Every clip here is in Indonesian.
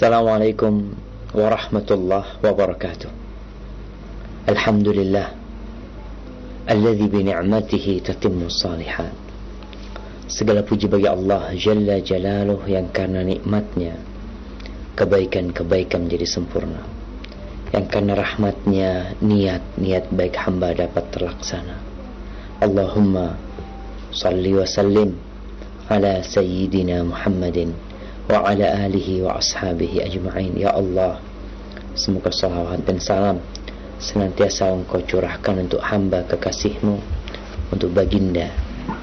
Assalamualaikum warahmatullahi wabarakatuh. Alhamdulillah alladzi bi ni'matihi tatimmu salihat. Segala puji bagi Allah Jalla Jalaluh yang karena nikmatnya kebaikan-kebaikan menjadi sempurna. Yang karena rahmatnya niat-niat baik hamba dapat terlaksana. Allahumma salli wa sallim ala sayyidina Muhammadin wa ala alihi wa ashabihi ajma'in. Ya Allah, semoga salawat dan salam senantiasa engkau curahkan untuk hamba kekasihmu, untuk baginda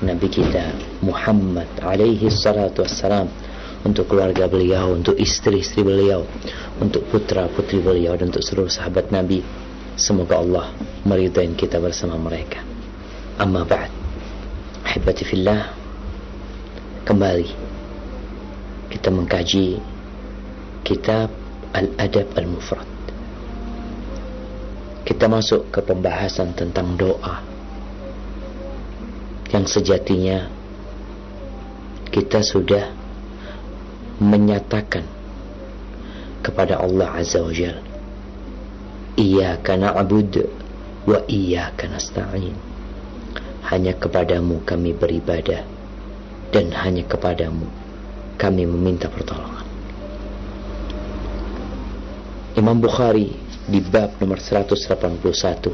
Nabi kita Muhammad alaihi salatu wassalam, untuk keluarga beliau, untuk istri-istri beliau, untuk putra-putri beliau, dan untuk seluruh sahabat Nabi. Semoga Allah meridai kita bersama mereka. Amma ba'd. Ahibati fillah. Kembali kita mengkaji kitab Al-Adab Al-Mufrad. Kita masuk ke pembahasan tentang doa yang sejatinya kita sudah menyatakan kepada Allah Azza wa Jal Iyaka na'bud wa iyaka nasta'in Hanya kepadamu kami beribadah dan hanya kepadamu kami meminta pertolongan. Imam Bukhari di bab nomor 181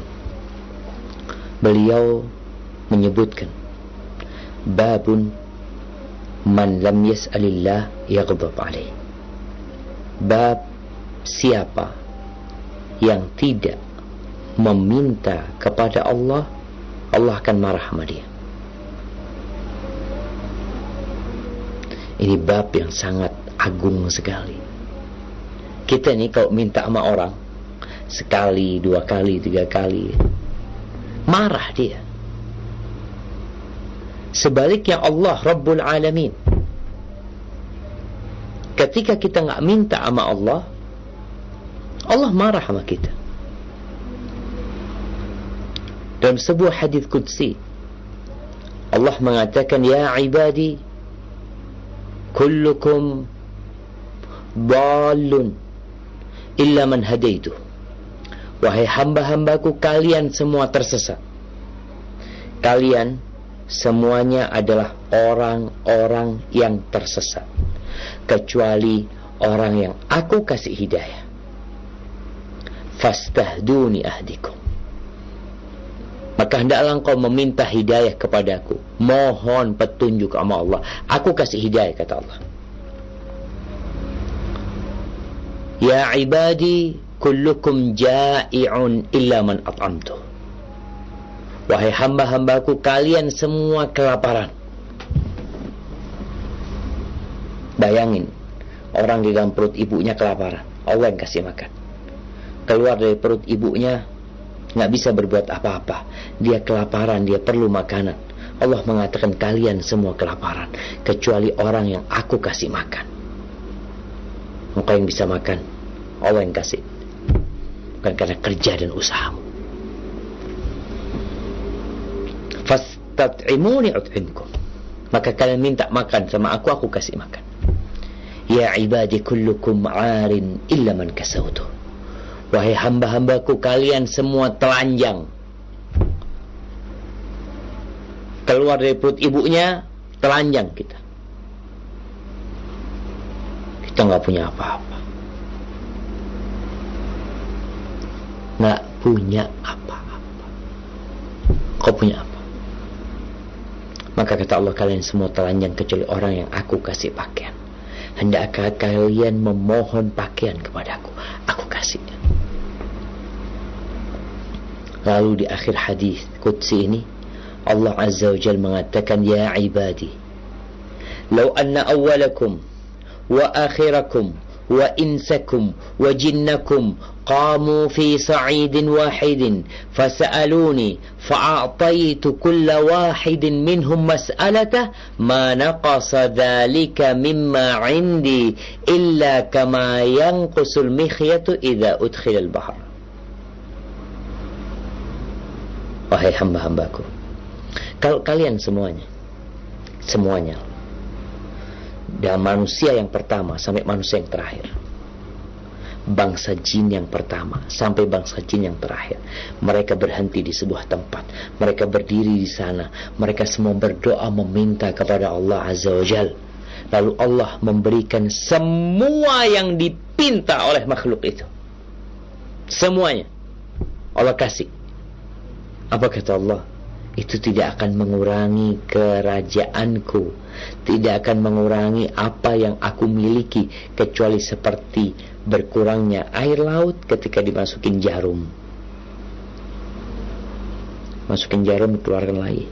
beliau menyebutkan babun man lam yas'alillah yaghdab alaih bab siapa yang tidak meminta kepada Allah Allah akan marah sama dia Ini bab yang sangat agung sekali. Kita ini kalau minta sama orang sekali, dua kali, tiga kali, marah dia. Sebaliknya Allah Rabbul Alamin. Ketika kita nggak minta sama Allah, Allah marah sama kita. Dalam sebuah hadis qudsi, Allah mengatakan, Ya ibadi, kullukum dalun illa man hadaitu wahai hamba-hambaku kalian semua tersesat. Kalian semuanya adalah orang-orang yang tersesat. Kecuali orang yang aku kasih hidayah. Fastahduni ahdikum maka hendaklah engkau meminta hidayah kepadaku. Mohon petunjuk sama Allah. Aku kasih hidayah kata Allah. Ya ibadi kullukum ja'i'un illa man at'amtu. Wahai hamba-hambaku kalian semua kelaparan. Bayangin orang di dalam perut ibunya kelaparan. Allah yang kasih makan. Keluar dari perut ibunya nggak bisa berbuat apa-apa. Dia kelaparan, dia perlu makanan. Allah mengatakan kalian semua kelaparan kecuali orang yang aku kasih makan. Maka yang bisa makan Allah yang kasih. Bukan karena kerja dan usahamu. Fastat'imuni ut'imkum. Maka kalian minta makan sama aku, aku kasih makan. Ya ibadi kullukum arin illa man kasautuh. Wahai hamba-hambaku kalian semua telanjang. Keluar dari perut ibunya, telanjang kita. Kita nggak punya apa-apa. Nggak punya apa-apa. Kau punya apa? Maka kata Allah kalian semua telanjang kecuali orang yang aku kasih pakaian. Hendakkah kalian memohon pakaian kepadaku? Aku kasihnya. قالوا لآخر حديث قدسي إني الله عز وجل mengatakan يا عبادي لو أن أولكم وآخركم وإنسكم وجنكم قاموا في صعيد واحد فسألوني فأعطيت كل واحد منهم مسألته ما نقص ذلك مما عندي إلا كما ينقص المخيط إذا أدخل البحر Wahai hamba-hambaku Kalau kalian semuanya Semuanya Dan manusia yang pertama Sampai manusia yang terakhir bangsa jin yang pertama sampai bangsa jin yang terakhir. Mereka berhenti di sebuah tempat. Mereka berdiri di sana. Mereka semua berdoa meminta kepada Allah Azza wa Jal. Lalu Allah memberikan semua yang dipinta oleh makhluk itu. Semuanya. Allah kasih. Apa kata Allah? Itu tidak akan mengurangi kerajaanku. Tidak akan mengurangi apa yang aku miliki. Kecuali seperti berkurangnya air laut ketika dimasukin jarum. Masukin jarum keluarkan lagi.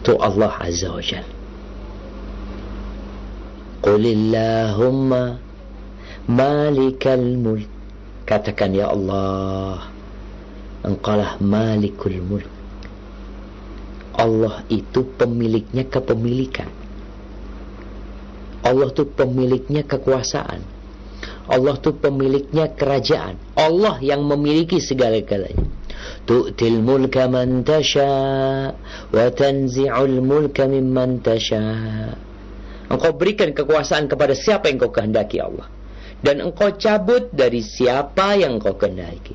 Itu Allah Azza wa Jal. Qulillahumma malikal mulk. Katakan ya Allah, engkaulah malikul mulk. Allah itu pemiliknya kepemilikan. Allah itu pemiliknya kekuasaan. Allah itu pemiliknya kerajaan. Allah yang memiliki segala-galanya. Tu'til mulka man tasha wa tanzi'ul mulka mimman tasha. Engkau berikan kekuasaan kepada siapa yang kau kehendaki Allah. Dan engkau cabut dari siapa yang kau kehendaki.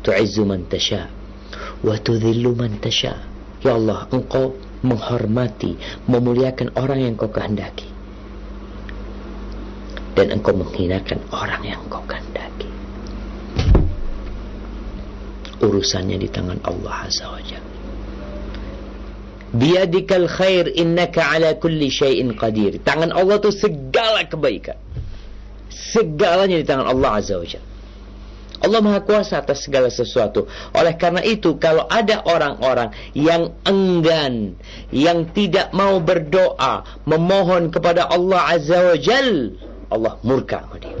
Tu'izzu man tasha wa tudhillu man tasha. Ya Allah, engkau menghormati, memuliakan orang yang kau kehendaki. Dan engkau menghinakan orang yang kau kehendaki. Urusannya di tangan Allah Azza wa Jalla. Biadikal khair innaka ala kulli syai'in qadir. Tangan Allah itu segala kebaikan. Segalanya di tangan Allah Azza wa Jalla. Allah Maha Kuasa atas segala sesuatu. Oleh karena itu, kalau ada orang-orang yang enggan, yang tidak mau berdoa, memohon kepada Allah Azza wa Jal, Allah murka sama dia.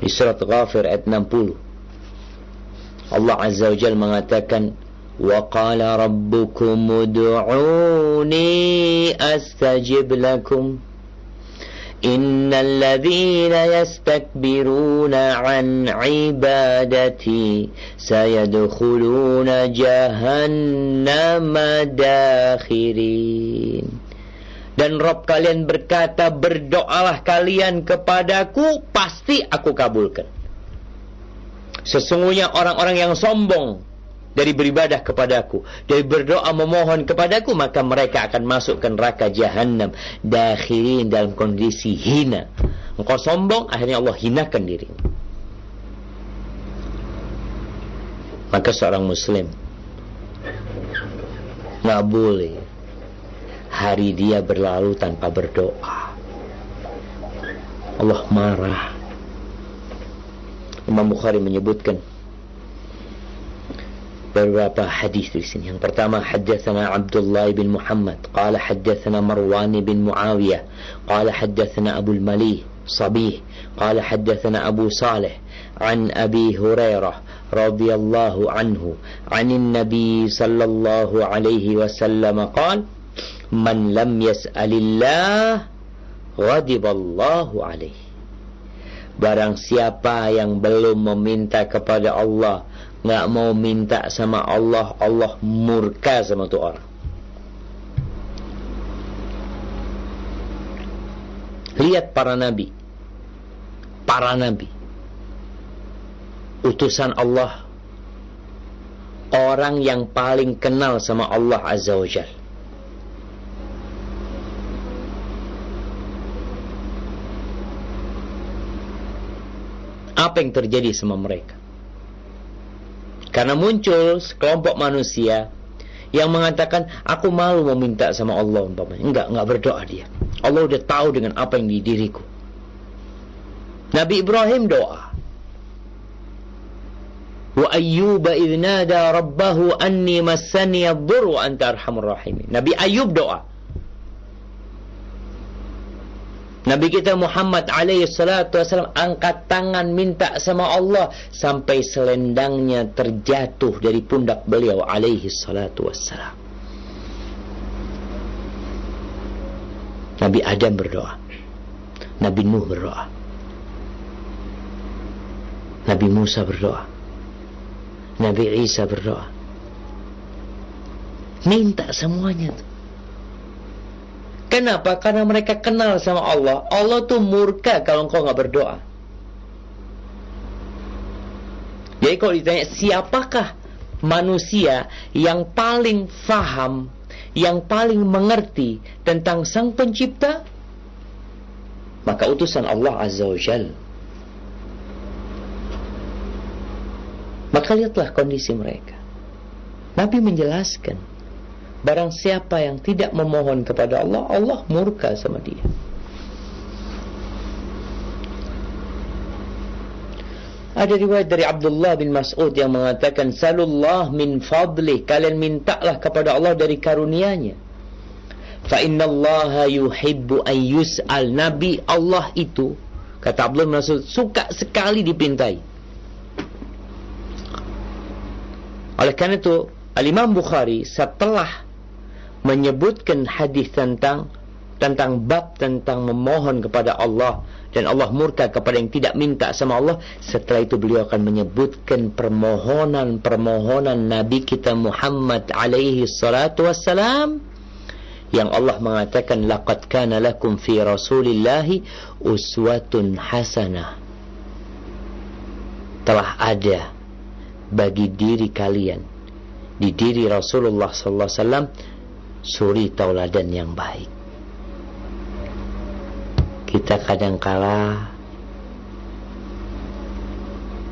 Di surat Ghafir ayat 60. Allah Azza wa Jal mengatakan, وقال ربكم ادعوني أستجب لكم إن الذين يستكبرون عن عبادتي سيدخلون جهنم داخرين Dan Rob kalian berkata, berdoalah kalian kepadaku, pasti aku kabulkan. Sesungguhnya orang-orang yang sombong dari beribadah kepadaku, dari berdoa memohon kepadaku, maka mereka akan masuk ke neraka jahanam dakhirin dalam kondisi hina. Engkau sombong, akhirnya Allah hinakan diri. Maka seorang muslim nggak boleh hari dia berlalu tanpa berdoa. Allah marah. Imam Bukhari menyebutkan hadis di sini. Yang pertama haddatsana Abdullah bin Muhammad qala haddatsana Marwan bin Muawiyah qala haddatsana Abu al-Malih صبيه قال حدثنا أبو صالح عن أبي هريرة رضي الله عنه عن النبي صلى الله عليه وسلم قال من لم يسأل الله غضب الله عليه Barang siapa yang belum meminta kepada Allah nggak mau minta sama Allah, Allah murka sama tuh orang. Lihat para nabi. Para nabi. Utusan Allah. Orang yang paling kenal sama Allah Azza wa Jal. Apa yang terjadi sama mereka? Karena muncul sekelompok manusia yang mengatakan aku malu meminta sama Allah umpamanya. Enggak, enggak berdoa dia. Allah udah tahu dengan apa yang di diriku. Nabi Ibrahim doa. Wa ayyuba idnada rabbahu anni massani ad-dur wa anta arhamur rahimin. Nabi Ayub doa. Nabi kita Muhammad alaihi salatu wasallam angkat tangan minta sama Allah sampai selendangnya terjatuh dari pundak beliau alaihi salatu wassalam. Nabi Adam berdoa. Nabi Nuh berdoa. Nabi Musa berdoa. Nabi Isa berdoa. Minta semuanya tuh. Kenapa? Karena mereka kenal sama Allah. Allah tuh murka kalau engkau nggak berdoa. Jadi kalau ditanya siapakah manusia yang paling faham, yang paling mengerti tentang sang pencipta, maka utusan Allah Azza wa Jal. Maka lihatlah kondisi mereka. Nabi menjelaskan, barang siapa yang tidak memohon kepada Allah, Allah murka sama dia. Ada riwayat dari Abdullah bin Mas'ud yang mengatakan Salullah min fadli. Kalian mintalah kepada Allah dari karunia-Nya. Fa inna yuhibbu an yus'al. Nabi Allah itu Kata Abdullah bin Mas'ud Suka sekali dipintai. Oleh karena itu Al-Imam Bukhari setelah menyebutkan hadis tentang tentang bab tentang memohon kepada Allah. Dan Allah murka kepada yang tidak minta sama Allah. Setelah itu beliau akan menyebutkan permohonan-permohonan Nabi kita Muhammad alaihi salatu wassalam. Yang Allah mengatakan laqad kana lakum fi rasulillahi uswatun hasanah. Telah ada bagi diri kalian di diri Rasulullah sallallahu alaihi wasallam suri tauladan yang baik. Kita kadangkala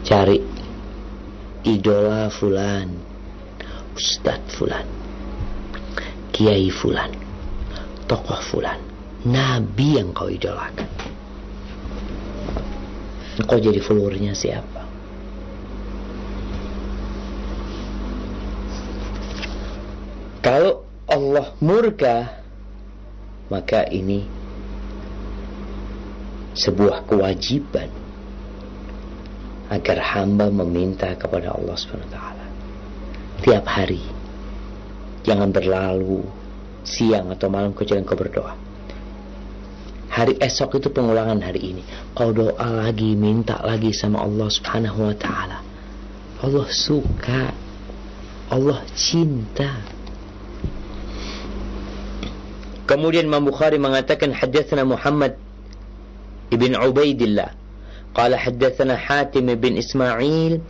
cari idola fulan ustadz fulan kiai fulan tokoh fulan nabi yang kau idolakan. Kau jadi followernya siapa? Kalau Allah murka maka ini sebuah kewajiban agar hamba meminta kepada Allah SWT tiap hari jangan berlalu siang atau malam jangan kau berdoa. Hari esok itu pengulangan hari ini. Kau doa lagi minta lagi sama Allah Subhanahu wa taala. Allah suka Allah cinta Kemudian Imam Bukhari mengatakan hadatsana Muhammad عبيد الله قال حدثنا حاتم بن إسماعيل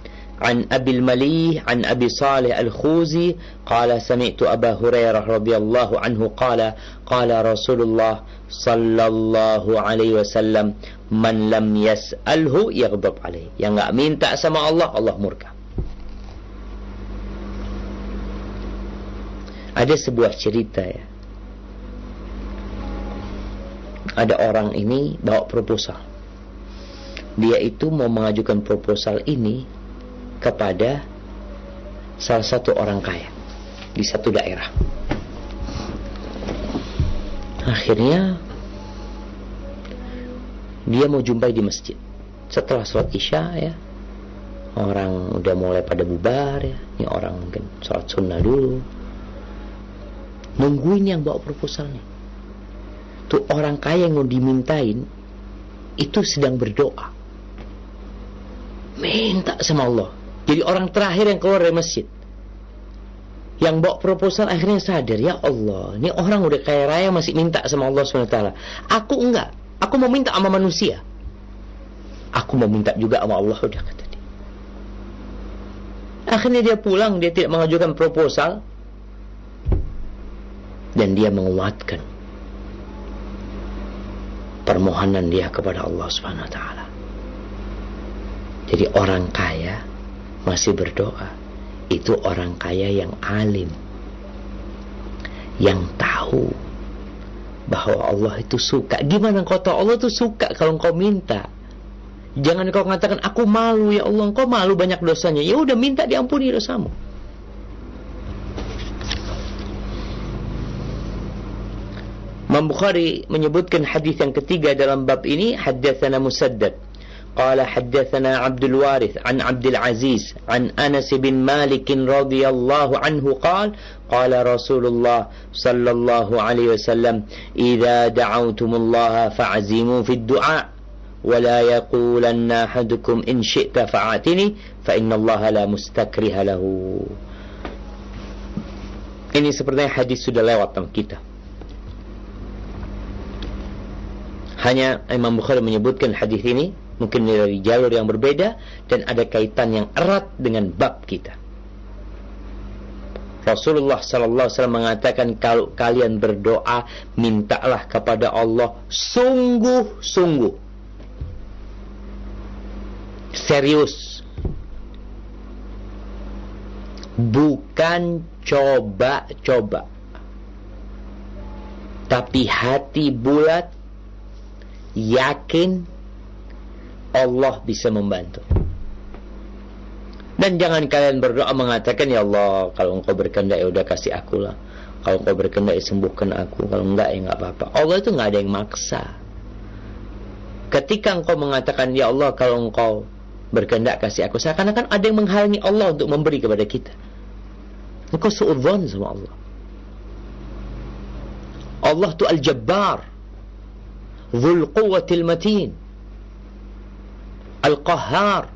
عن أبي المليح عن أبي صالح الخوزي قال سمعت أبا هريرة رضي الله عنه قال قال رسول الله صلى الله عليه وسلم من لم يسأله يغضب عليه yang nggak minta sama Allah Allah murka. Ada sebuah cerita ya. Ada orang ini bawa proposal. Dia itu mau mengajukan proposal ini kepada salah satu orang kaya di satu daerah. Akhirnya dia mau jumpai di masjid. Setelah sholat isya ya, orang udah mulai pada bubar ya. Ini orang mungkin sholat sunnah dulu. Nungguin yang bawa proposalnya tuh orang kaya yang mau dimintain itu sedang berdoa. Minta sama Allah. Jadi orang terakhir yang keluar dari masjid yang bawa proposal akhirnya sadar ya Allah ini orang udah kaya raya masih minta sama Allah SWT aku enggak. Aku mau minta sama manusia. Aku mau minta juga sama Allah udah kata akhirnya dia pulang dia tidak mengajukan proposal. Dan dia menguatkan permohonan dia kepada Allah Subhanahu wa taala. Jadi orang kaya masih berdoa itu orang kaya yang alim yang tahu bahwa Allah itu suka. Gimana kau tahu Allah itu suka kalau kau minta? Jangan kau mengatakan aku malu ya Allah, kau malu banyak dosanya. Ya udah minta diampuni dosamu. Imam Bukhari menyebutkan hadis yang ketiga dalam bab ini haddatsana Musaddad قال حدثنا عبد الوارث عن عبد العزيز عن أنس بن مالك رضي الله عنه قال قال رسول الله صلى الله عليه وسلم إذا دعوتم الله فاعزموا في الدعاء ولا يقولن أحدكم إن شئت فأعتني فإن الله لا مستكره له Ini sepertinya hadis sudah lewat sama kita. Hanya Imam Bukhari menyebutkan hadis ini mungkin dari jalur yang berbeda dan ada kaitan yang erat dengan bab kita. Rasulullah sallallahu alaihi wasallam mengatakan kalau kalian berdoa mintalah kepada Allah sungguh-sungguh. Serius. Bukan coba-coba. Tapi hati bulat yakin Allah bisa membantu. Dan jangan kalian berdoa mengatakan ya Allah kalau engkau berkehendak ya udah kasih aku lah. Kalau engkau berkehendak ya sembuhkan aku. Kalau enggak ya enggak apa-apa. Allah itu enggak ada yang maksa. Ketika engkau mengatakan ya Allah kalau engkau berkehendak kasih aku, seakan-akan ada yang menghalangi Allah untuk memberi kepada kita. Engkau suudzon sama Allah. Allah itu Al-Jabbar. Dhul Quwwatil Matin. Al-Qahhar.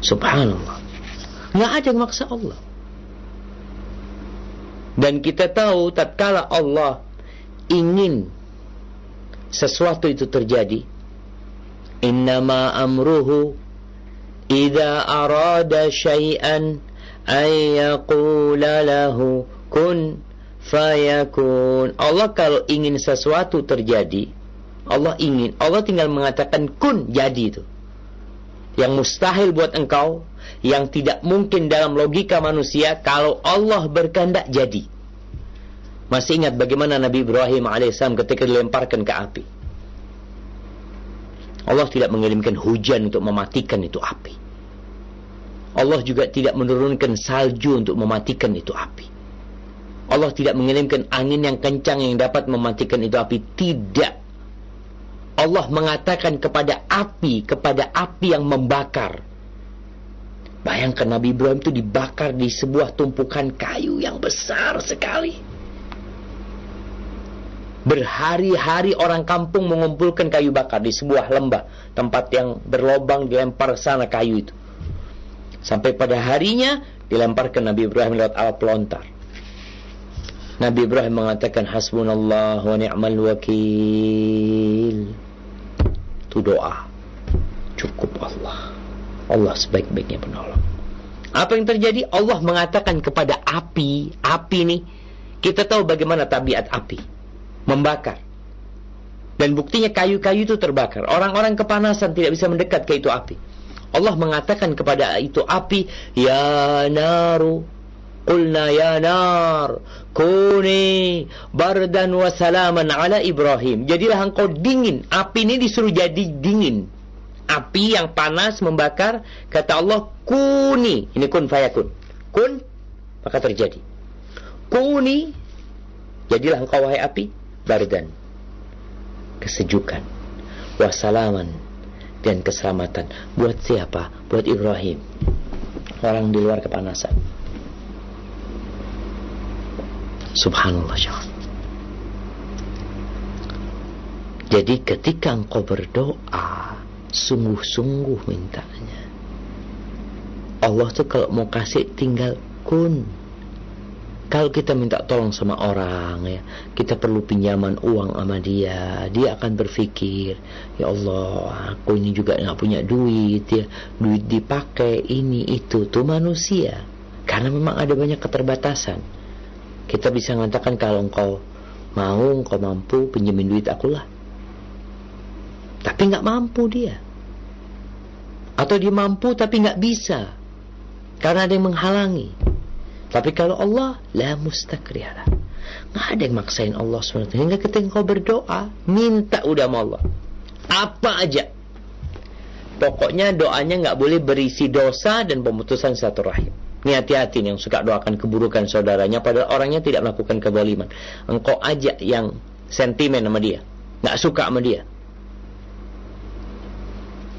Subhanallah. Nggak ada yang maksa Allah. Dan kita tahu tatkala Allah ingin sesuatu itu terjadi, innama amruhu idza arada syai'an ay yaqula lahu kun fayakun. Allah kalau ingin sesuatu terjadi, Allah ingin, Allah tinggal mengatakan kun jadi itu yang mustahil buat engkau, yang tidak mungkin dalam logika manusia, kalau Allah berkehendak jadi. Masih ingat bagaimana Nabi Ibrahim alaihissalam ketika dilemparkan ke api. Allah tidak mengirimkan hujan untuk mematikan itu api. Allah juga tidak menurunkan salju untuk mematikan itu api. Allah tidak mengirimkan angin yang kencang yang dapat mematikan itu api. Tidak. Allah mengatakan kepada api, kepada api yang membakar. Bayangkan Nabi Ibrahim itu dibakar di sebuah tumpukan kayu yang besar sekali. Berhari-hari orang kampung mengumpulkan kayu bakar di sebuah lembah. Tempat yang berlobang dilempar sana kayu itu. Sampai pada harinya dilemparkan Nabi Ibrahim lewat alat pelontar. Nabi Ibrahim mengatakan hasbunallah wa ni'mal wakil itu doa. Cukup Allah. Allah sebaik-baiknya penolong. Apa yang terjadi? Allah mengatakan kepada api, api nih, kita tahu bagaimana tabiat api. Membakar. Dan buktinya kayu-kayu itu terbakar. Orang-orang kepanasan tidak bisa mendekat ke itu api. Allah mengatakan kepada itu api, Ya naru, Qulna ya nar, kuni bardan wa salaman ala Ibrahim. Jadilah engkau dingin. Api ini disuruh jadi dingin. Api yang panas membakar, kata Allah, kuni. Ini kun fayakun. Kun, maka terjadi. Kuni, jadilah engkau wahai api, bardan. Kesejukan. Wasalaman. Dan keselamatan. Buat siapa? Buat Ibrahim. Orang di luar kepanasan. Subhanallah syah. Jadi ketika engkau berdoa Sungguh-sungguh mintanya. Allah tuh kalau mau kasih tinggal kun. Kalau kita minta tolong sama orang ya Kita perlu pinjaman uang sama dia Dia akan berpikir Ya Allah aku ini juga nggak punya duit ya Duit dipakai ini itu Tuh manusia. Karena memang ada banyak keterbatasan kita bisa mengatakan kalau engkau mau, engkau mampu, pinjemin duit akulah. Tapi nggak mampu dia. Atau dia mampu tapi nggak bisa. Karena ada yang menghalangi. Tapi kalau Allah, la mustakrihala. Nggak ada yang maksain Allah SWT. Hingga ketika engkau berdoa, minta udah sama Allah. Apa aja. Pokoknya doanya nggak boleh berisi dosa dan pemutusan satu rahim. Ini hati-hati yang suka doakan keburukan saudaranya padahal orangnya tidak melakukan kebaliman. Engkau ajak yang sentimen sama dia. Nggak suka sama dia.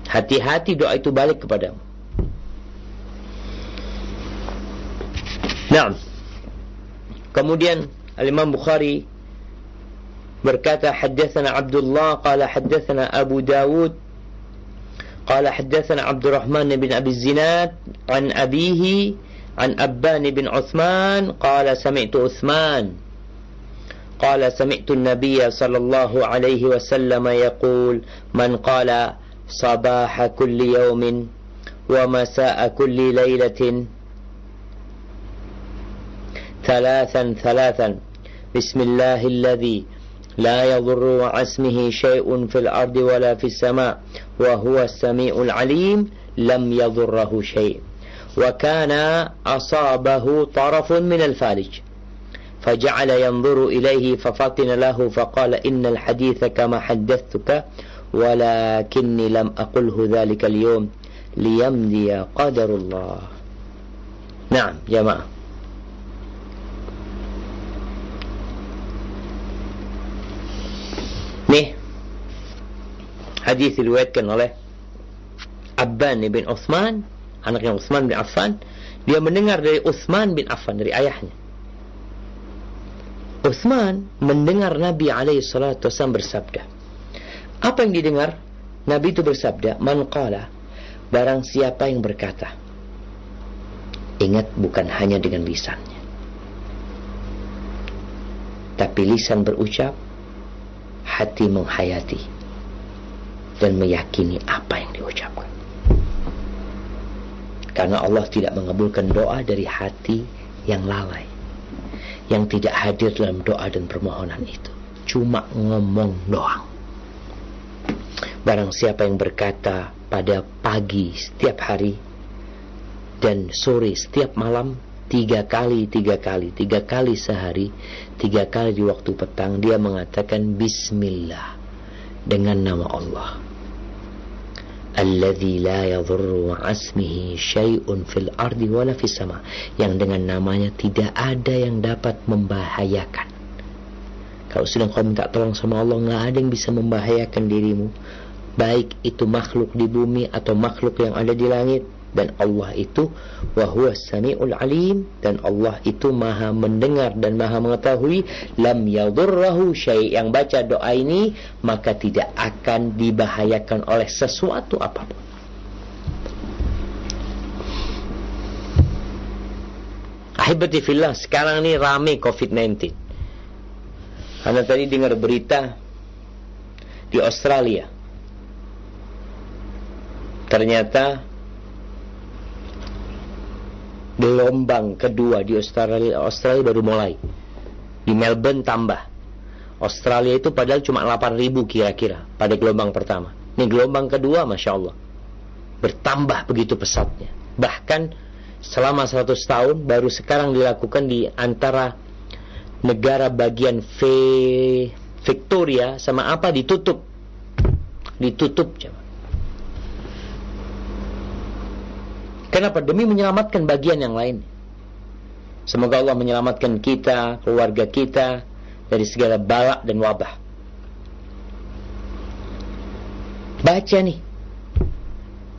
Hati-hati doa itu balik kepadamu. Nah, kemudian Al-Imam Bukhari berkata haddatsana Abdullah qala haddatsana Abu Dawud قال حدثنا عبد الرحمن بن أبي الزناد عن أبيه عن أبان بن عثمان قال سمعت عثمان قال سمعت النبي صلى الله عليه وسلم يقول من قال صباح كل يوم ومساء كل ليلة ثلاثا ثلاثا بسم الله الذي لا يضر مع اسمه شيء في الأرض ولا في السماء وهو السميع العليم لم يضره شيء وكان أصابه طرف من الفالج. فجعل ينظر إليه ففطن له فقال إن الحديث كما حدثتك ولكني لم أقله ذلك اليوم ليمضي قدر الله. نعم جماعة. Nih hadis diriwayatkan oleh Abban bin Uthman, anaknya Uthman bin Affan, dia mendengar dari Uthman bin Affan dari ayahnya. Uthman mendengar Nabi alaihi salatu wasallam bersabda. Apa yang didengar? Nabi itu bersabda, "Man qala barang siapa yang berkata." Ingat bukan hanya dengan lisannya. Tapi lisan berucap, hati menghayati dan meyakini apa yang diucapkan. Karena Allah tidak mengabulkan doa dari hati yang lalai. Yang tidak hadir dalam doa dan permohonan itu. Cuma ngomong doang. Barang siapa yang berkata pada pagi setiap hari dan sore setiap malam tiga kali, tiga kali, tiga kali sehari, tiga kali di waktu petang dia mengatakan Bismillah dengan nama Allah. Alladhi la yadhurru ma'asmihi syai'un fil ardi wala fis sama. Yang dengan namanya tidak ada yang dapat membahayakan. Kalau sedang kau minta tolong sama Allah, nggak ada yang bisa membahayakan dirimu. Baik itu makhluk di bumi atau makhluk yang ada di langit dan Allah itu wahwa samiul alim. Dan Allah itu maha mendengar dan maha mengetahui lam yadurrahu syai. Yang baca doa ini maka tidak akan dibahayakan oleh sesuatu apa pun. Ahibati fillah sekarang ini rame COVID-19 karena tadi dengar berita di Australia. Ternyata gelombang kedua di Australia Australia baru mulai. Di Melbourne tambah. Australia itu padahal cuma 8 ribu kira-kira pada gelombang pertama. Ini gelombang kedua Masya Allah. Bertambah begitu pesatnya. Bahkan selama 100 tahun baru sekarang dilakukan di antara negara bagian v Victoria sama apa ditutup. Ditutup coba Kenapa? Demi menyelamatkan bagian yang lain. Semoga Allah menyelamatkan kita, keluarga kita dari segala balak dan wabah. Baca nih.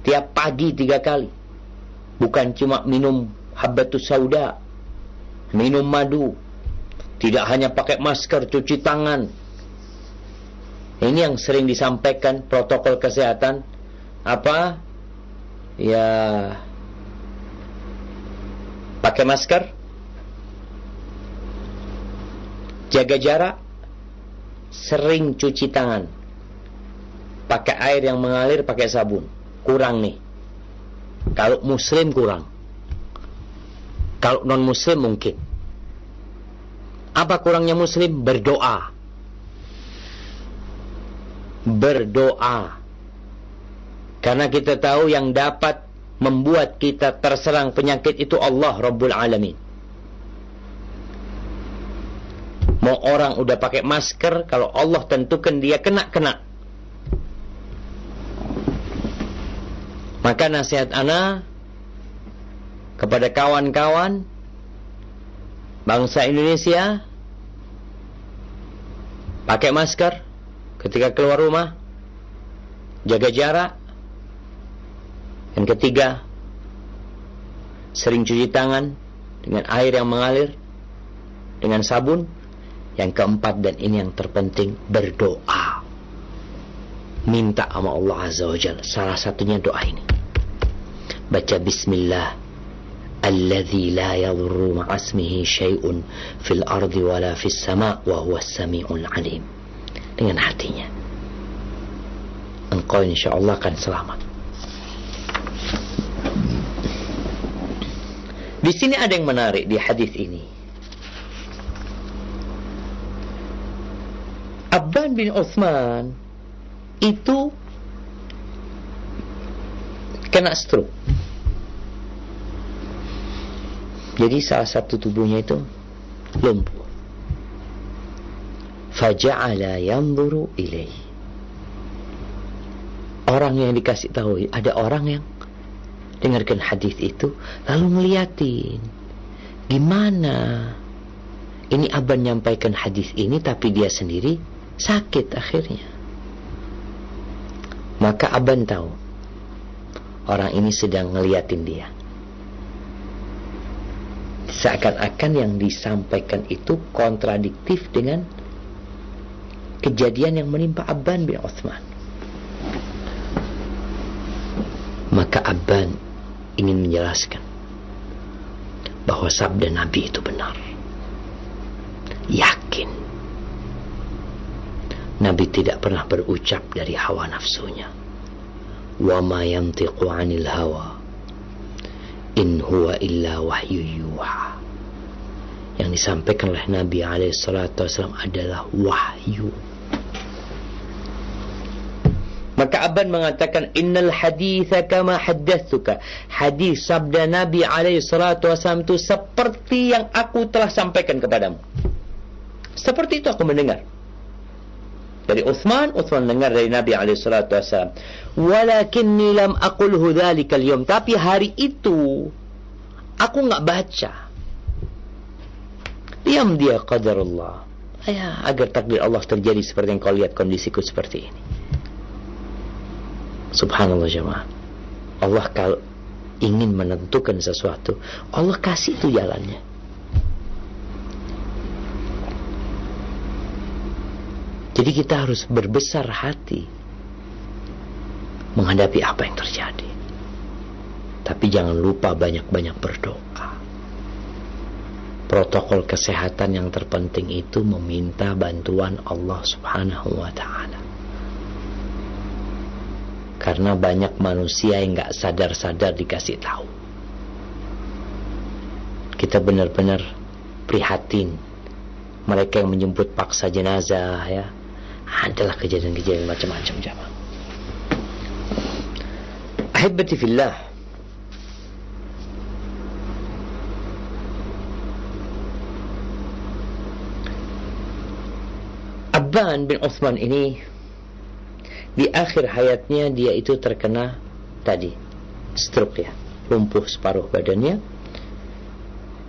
Tiap pagi tiga kali. Bukan cuma minum habbatus sauda. Minum madu. Tidak hanya pakai masker, cuci tangan. Ini yang sering disampaikan protokol kesehatan. Apa? Ya pakai masker, jaga jarak, sering cuci tangan, pakai air yang mengalir, pakai sabun. Kurang nih. Kalau muslim kurang. Kalau non muslim mungkin. Apa kurangnya muslim? Berdoa. Berdoa. Karena kita tahu yang dapat membuat kita terserang penyakit itu Allah Rabbul Alamin. Mau orang udah pakai masker, kalau Allah tentukan dia kena-kena. Maka nasihat ana kepada kawan-kawan bangsa Indonesia pakai masker ketika keluar rumah, jaga jarak, yang ketiga, sering cuci tangan dengan air yang mengalir dengan sabun. Yang keempat dan ini yang terpenting berdoa. Minta sama Allah Azza wa Jalla. Salah satunya doa ini. Baca bismillah. Alladhi la yadurru ma'asmihi syai'un fil ardi wala fis sama' wa huwa sami'ul alim. Dengan hatinya. Engkau insyaAllah akan selamat. Di sini ada yang menarik di hadis ini. Abban bin Uthman itu kena stroke. Jadi salah satu tubuhnya itu lumpuh. Faja'ala yanzuru ilaih. Orang yang dikasih tahu, ada orang yang dengarkan hadis itu lalu ngeliatin. Gimana? Ini aban nyampaikan hadis ini tapi dia sendiri sakit akhirnya. Maka aban tahu orang ini sedang ngeliatin dia. Seakan-akan yang disampaikan itu kontradiktif dengan kejadian yang menimpa Abban bin Uthman. Maka Abban ingin menjelaskan bahwa sabda Nabi itu benar. Yakin. Nabi tidak pernah berucap dari hawa nafsunya. Wa ma yantiqu 'anil hawa in huwa illa wahyu yuha. Yang disampaikan oleh Nabi alaihi adalah wahyu Maka Aban mengatakan innal haditha kama haddatsuka. Hadis sabda Nabi alaihi salatu wasallam itu seperti yang aku telah sampaikan kepadamu. Seperti itu aku mendengar. Dari Uthman, Uthman dengar dari Nabi alaihi salatu wasallam. Walakinni lam aqulhu dzalika al Tapi hari itu aku enggak baca. Diam dia qadar Allah. Ya, agar takdir Allah terjadi seperti yang kau lihat kondisiku seperti ini. Subhanallah jemaah. Allah kalau ingin menentukan sesuatu, Allah kasih itu jalannya. Jadi kita harus berbesar hati menghadapi apa yang terjadi. Tapi jangan lupa banyak-banyak berdoa. Protokol kesehatan yang terpenting itu meminta bantuan Allah Subhanahu wa taala. Karena banyak manusia yang gak sadar-sadar dikasih tahu. Kita benar-benar prihatin. Mereka yang menjemput paksa jenazah ya. Adalah kejadian-kejadian macam-macam jamaah. Ahibati fillah. Abban bin Uthman ini di akhir hayatnya dia itu terkena tadi stroke ya. Lumpuh separuh badannya.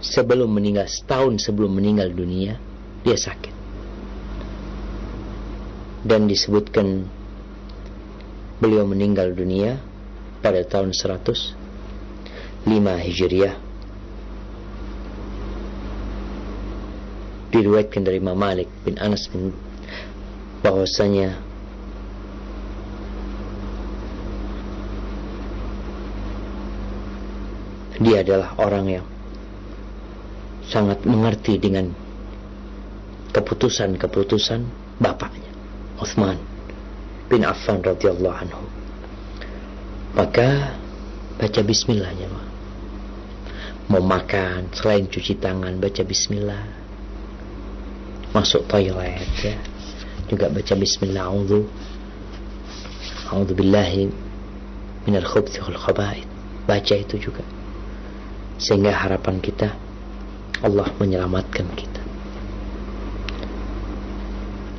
Sebelum meninggal setahun sebelum meninggal dunia dia sakit. Dan disebutkan beliau meninggal dunia pada tahun 105 Hijriah. Diriwayatkan dari Imam Malik bin Anas bin bahwasanya dia adalah orang yang sangat mengerti dengan keputusan-keputusan bapaknya Uthman bin Affan radhiyallahu anhu. Maka baca bismillah ya mau makan selain cuci tangan baca bismillah. Masuk toilet ya. Juga baca bismillah a'udzu a'udzu billahi minal khubuthi wal khaba'ith. Baca itu juga sehingga harapan kita Allah menyelamatkan kita.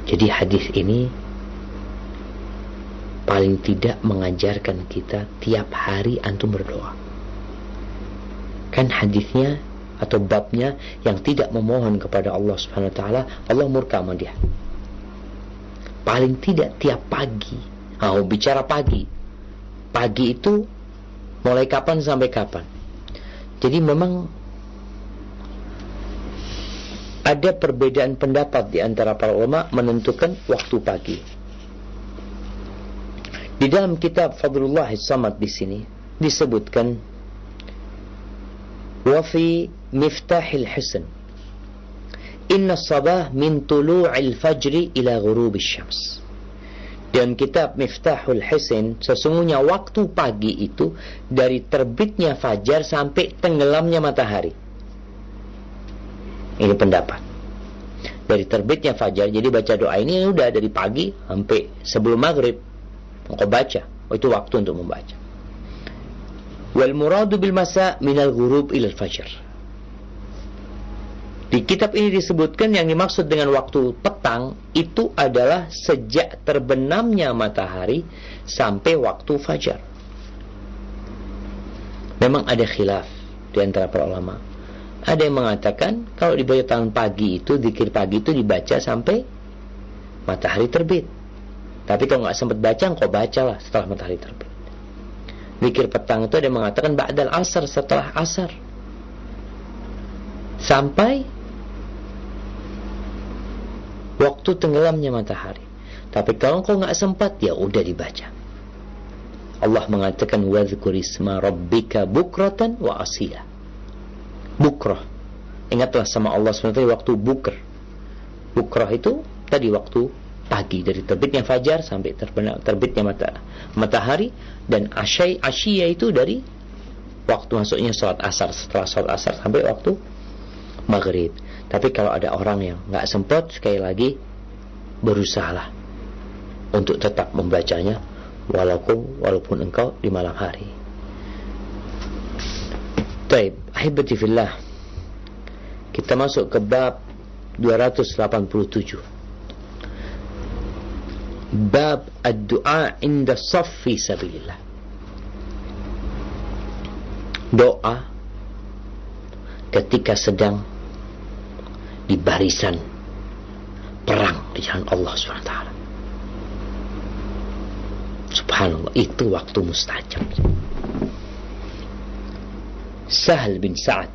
Jadi hadis ini paling tidak mengajarkan kita tiap hari antum berdoa. Kan hadisnya atau babnya yang tidak memohon kepada Allah Subhanahu wa taala Allah murka sama dia. Paling tidak tiap pagi. Oh, bicara pagi. Pagi itu mulai kapan sampai kapan Jadi memang ada perbedaan pendapat di antara para ulama menentukan waktu pagi. Di dalam kitab Fadlullah Samad di sini disebutkan wa fi miftahil husn inna sabah min tulu'il fajri ila ghurubish syams Dan kitab Miftahul Hisin sesungguhnya waktu pagi itu dari terbitnya fajar sampai tenggelamnya matahari. Ini pendapat. Dari terbitnya fajar, jadi baca doa ini udah dari pagi sampai sebelum maghrib. Engkau baca, oh, itu waktu untuk membaca. Wal muradu bil masa minal ghurub ilal fajar. Di kitab ini disebutkan yang dimaksud dengan waktu petang itu adalah sejak terbenamnya matahari sampai waktu fajar. Memang ada khilaf di antara para ulama. Ada yang mengatakan kalau dibaca tangan pagi itu, dikir pagi itu dibaca sampai matahari terbit. Tapi kalau nggak sempat baca, engkau bacalah setelah matahari terbit. Dikir petang itu ada yang mengatakan ba'dal asar setelah asar. Sampai waktu tenggelamnya matahari. Tapi kalau kau nggak sempat, ya udah dibaca. Allah mengatakan wadhkur isma rabbika bukratan wa asila. Bukrah. Ingatlah sama Allah SWT waktu bukr. Bukrah itu tadi waktu pagi dari terbitnya fajar sampai terbitnya mata, matahari dan asyai asyia itu dari waktu masuknya sholat asar setelah sholat asar sampai waktu maghrib. Tapi kalau ada orang yang nggak sempat, sekali lagi berusahalah untuk tetap membacanya walaupun walaupun engkau di malam hari. Taib, ahibati fillah. Kita masuk ke bab 287. Bab ad-du'a inda saffi sabilillah. Doa ketika sedang di barisan perang di jalan Allah SWT. Subhanallah, itu waktu mustajab. Sahal bin Sa'ad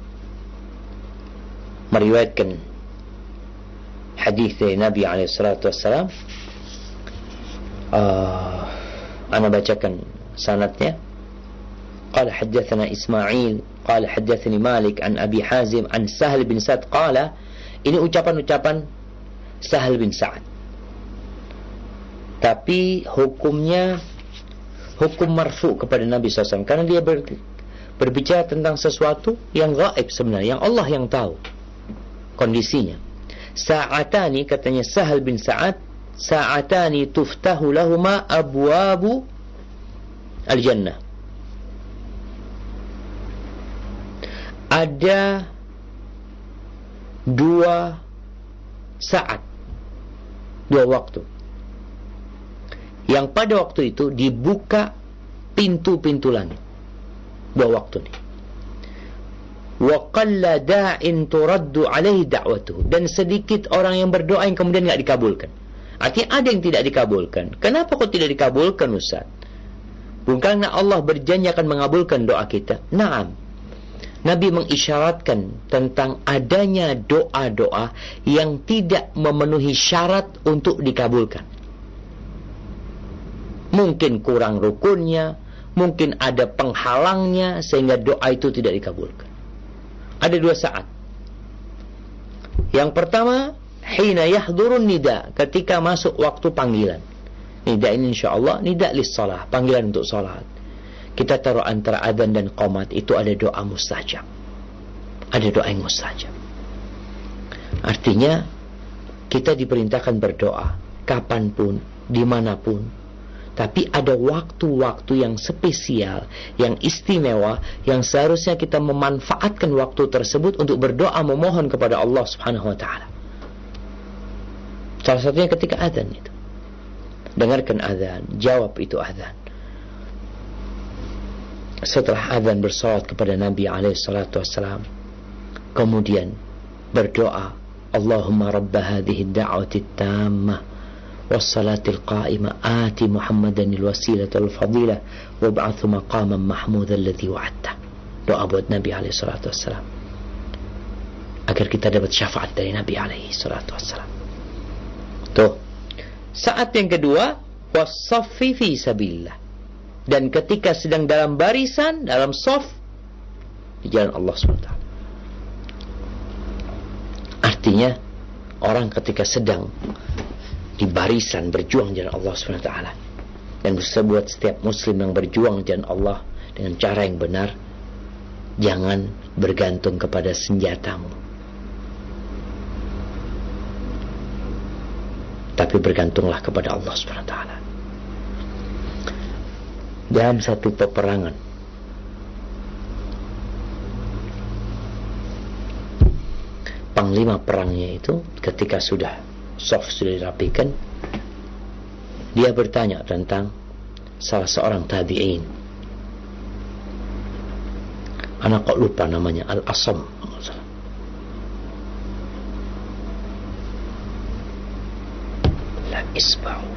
meriwayatkan hadis dari Nabi alaihi salatu wassalam. Uh, ana bacakan sanatnya. قال حدثنا إسماعيل قال حدثني مالك عن أبي حازم عن سهل بن سعد قال Ini ucapan-ucapan Sahal bin Sa'ad. Tapi hukumnya hukum marfu kepada Nabi SAW karena dia ber, berbicara tentang sesuatu yang gaib sebenarnya, yang Allah yang tahu kondisinya. Sa'atani katanya Sahal bin Sa'ad, sa'atani tuftahu lahuma abwabu al-jannah. Ada dua saat. Dua waktu. Yang pada waktu itu dibuka pintu-pintu langit. Dua waktu ini wa da'in turaddu alaihi dan sedikit orang yang berdoa yang kemudian tidak dikabulkan. Artinya ada yang tidak dikabulkan. Kenapa kok tidak dikabulkan Ustaz? Bukankah Allah berjanji akan mengabulkan doa kita. Naam Nabi mengisyaratkan tentang adanya doa-doa yang tidak memenuhi syarat untuk dikabulkan. Mungkin kurang rukunnya, mungkin ada penghalangnya sehingga doa itu tidak dikabulkan. Ada dua saat. Yang pertama, hina yahdurun nida, ketika masuk waktu panggilan. Nida ini insya Allah, nida lis salah, panggilan untuk salat kita taruh antara adzan dan qomat itu ada doa mustajab. Ada doa yang mustajab. Artinya kita diperintahkan berdoa kapan pun, di mana pun. Tapi ada waktu-waktu yang spesial, yang istimewa, yang seharusnya kita memanfaatkan waktu tersebut untuk berdoa memohon kepada Allah Subhanahu wa taala. Salah satunya ketika adzan itu. Dengarkan adzan, jawab itu adzan setelah adzan bersolat kepada Nabi Alaihissalam, kemudian berdoa Allahumma rabba hadhihi da'wati wa salatil qa'imah ati Muhammadan al wasilah wal fadilah wab'athu maqaman mahmudan alladhi wa'adta. Doa buat Nabi Alaihissalam agar kita dapat syafaat dari Nabi Alaihissalam tuh. Saat yang kedua wasafifi sabillah dan ketika sedang dalam barisan dalam soft di jalan Allah SWT Artinya orang ketika sedang di barisan berjuang jalan Allah SWT dan buat setiap muslim yang berjuang jalan Allah dengan cara yang benar jangan bergantung kepada senjatamu. Tapi bergantunglah kepada Allah SWT dalam satu peperangan. Panglima perangnya itu ketika sudah soft sudah dirapikan dia bertanya tentang salah seorang tabi'in. Anak kok lupa namanya? Al-Asam la isba'u.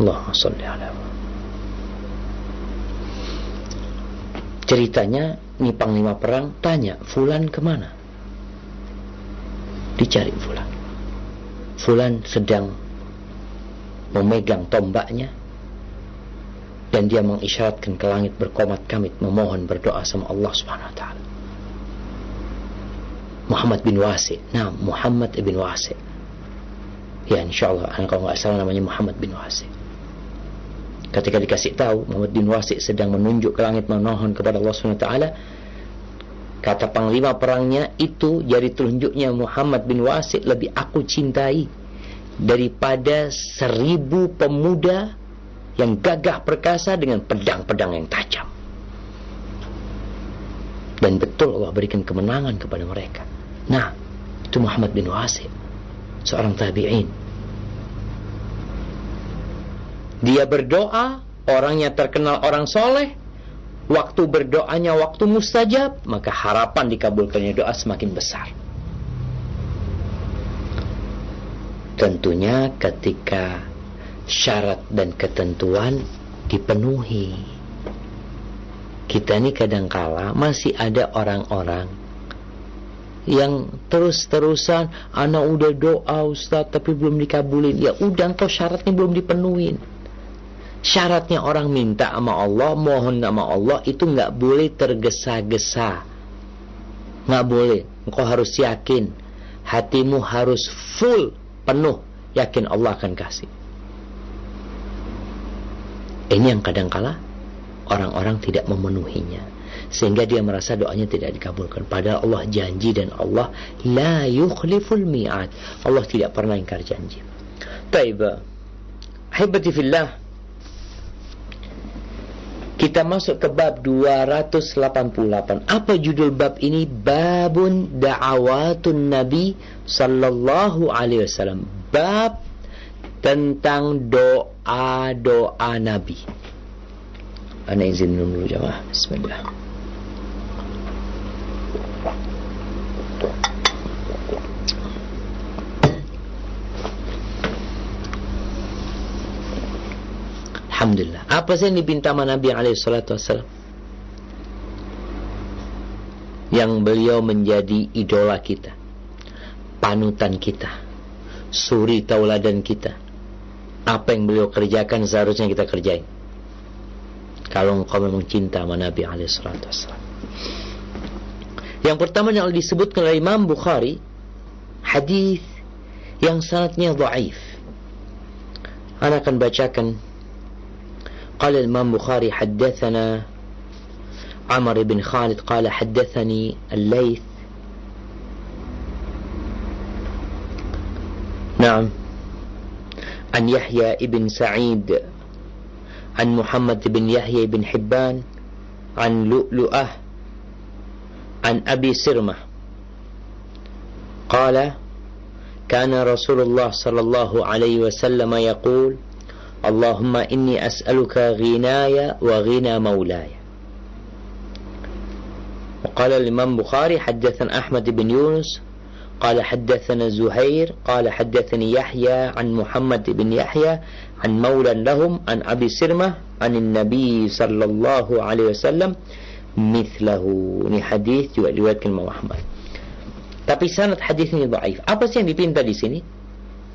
Allahumma salli ala ceritanya ini panglima perang tanya Fulan ke mana dicari Fulan. Fulan sedang memegang tombaknya dan dia mengisyaratkan ke langit berkomat kamit memohon berdoa sama Allah Subhanahu wa taala. Muhammad bin Wasi. Nah, Muhammad bin Wasi. Ya, insyaallah kalau nggak salah namanya Muhammad bin Wasi. Ketika dikasih tahu Muhammad bin Wasi sedang menunjuk ke langit memohon kepada Allah Subhanahu taala, Kata panglima perangnya itu jari telunjuknya Muhammad bin Wasid lebih aku cintai daripada seribu pemuda yang gagah perkasa dengan pedang-pedang yang tajam. Dan betul Allah berikan kemenangan kepada mereka. Nah, itu Muhammad bin Wasid, seorang tabi'in. Dia berdoa, orangnya terkenal orang soleh, waktu berdoanya waktu mustajab, maka harapan dikabulkannya doa semakin besar. Tentunya ketika syarat dan ketentuan dipenuhi. Kita ini kadangkala masih ada orang-orang yang terus-terusan anak udah doa Ustaz tapi belum dikabulin. Ya udah engkau syaratnya belum dipenuhin syaratnya orang minta sama Allah, mohon sama Allah itu nggak boleh tergesa-gesa. Nggak boleh. Engkau harus yakin. Hatimu harus full, penuh. Yakin Allah akan kasih. Ini yang kadangkala orang-orang tidak memenuhinya. Sehingga dia merasa doanya tidak dikabulkan. Padahal Allah janji dan Allah la yukhliful mi'ad. Allah tidak pernah ingkar janji. Taibah. Hibati fillah. Kita masuk ke bab 288. Apa judul bab ini? Babun da'awatun Nabi sallallahu alaihi wasallam. Bab tentang doa-doa Nabi. Ana izin dulu jamaah. Bismillah. Alhamdulillah. Apa sih yang dipinta sama Nabi alaihi salatu wassalam? Yang beliau menjadi idola kita. Panutan kita. Suri tauladan kita. Apa yang beliau kerjakan seharusnya kita kerjain. Kalau engkau memang cinta sama Nabi alaihi salatu wassalam. Yang pertama yang disebutkan oleh Imam Bukhari hadis yang sangatnya dhaif. Ana akan bacakan قال الإمام بخاري حدثنا عمر بن خالد قال حدثني الليث. نعم. عن يحيى بن سعيد. عن محمد بن يحيى بن حبان. عن لؤلؤة. عن أبي سرمة. قال كان رسول الله صلى الله عليه وسلم يقول اللهم إني أسألك غناي وغنى مولاي وقال الإمام بخاري حدثنا أحمد بن يونس قال حدثنا زهير قال حدثني يحيى عن محمد بن يحيى عن مولى لهم عن أبي سرمة عن النبي صلى الله عليه وسلم مثله ini hadis juga Ahmad. Tapi sanad hadis ini dhaif. Apa sih yang dipinta di sini?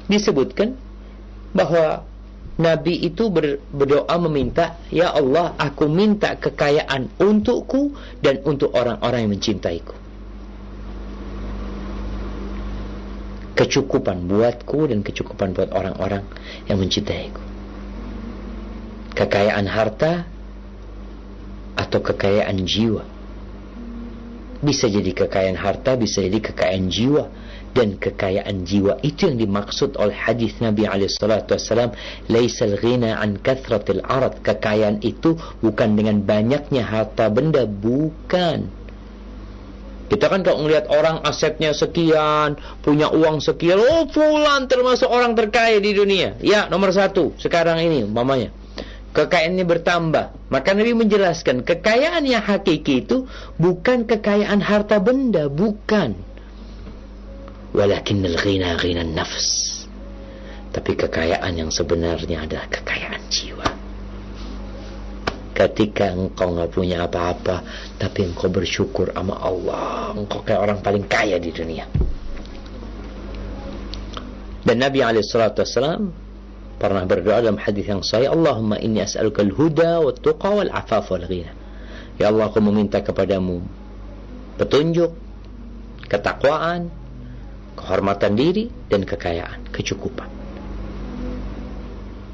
Disebutkan bahwa Nabi itu berdoa meminta, Ya Allah, aku minta kekayaan untukku dan untuk orang-orang yang mencintaiku. kecukupan buatku dan kecukupan buat orang-orang yang mencintaiku. Kekayaan harta atau kekayaan jiwa. Bisa jadi kekayaan harta, bisa jadi kekayaan jiwa dan kekayaan jiwa itu yang dimaksud oleh hadis Nabi wasallam laisal ghina an kathratil arad kekayaan itu bukan dengan banyaknya harta benda bukan kita kan kalau melihat orang asetnya sekian, punya uang sekian, oh fulan termasuk orang terkaya di dunia. Ya, nomor satu sekarang ini umpamanya. Kekayaannya bertambah. Maka Nabi menjelaskan, kekayaan yang hakiki itu bukan kekayaan harta benda, bukan. Walakin al-ghina ghina nafs. Tapi kekayaan yang sebenarnya adalah kekayaan jiwa. Ketika engkau nggak punya apa-apa tapi engkau bersyukur sama Allah engkau kayak orang paling kaya di dunia. Dan Nabi SAW pernah berdoa dalam hadis yang sahih Allahumma inni as'aluka al-huda wa tuqa wal afaf wal ghina ya Allah aku meminta kepadamu petunjuk ketakwaan kehormatan diri dan kekayaan kecukupan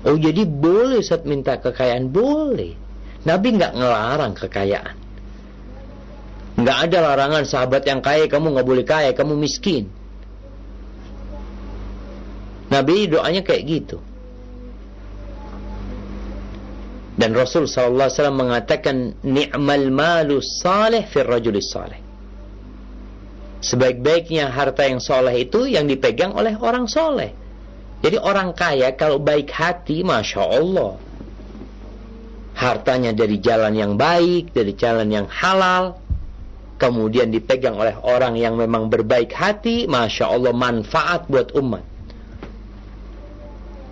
Oh jadi boleh saat minta kekayaan boleh Nabi nggak ngelarang kekayaan. Nggak ada larangan sahabat yang kaya kamu nggak boleh kaya, kamu miskin. Nabi doanya kayak gitu. Dan Rasul wasallam mengatakan ni'mal malu salih fir rajulis salih. Sebaik-baiknya harta yang soleh itu yang dipegang oleh orang soleh. Jadi orang kaya kalau baik hati, masya Allah, hartanya dari jalan yang baik, dari jalan yang halal, kemudian dipegang oleh orang yang memang berbaik hati, masya Allah manfaat buat umat.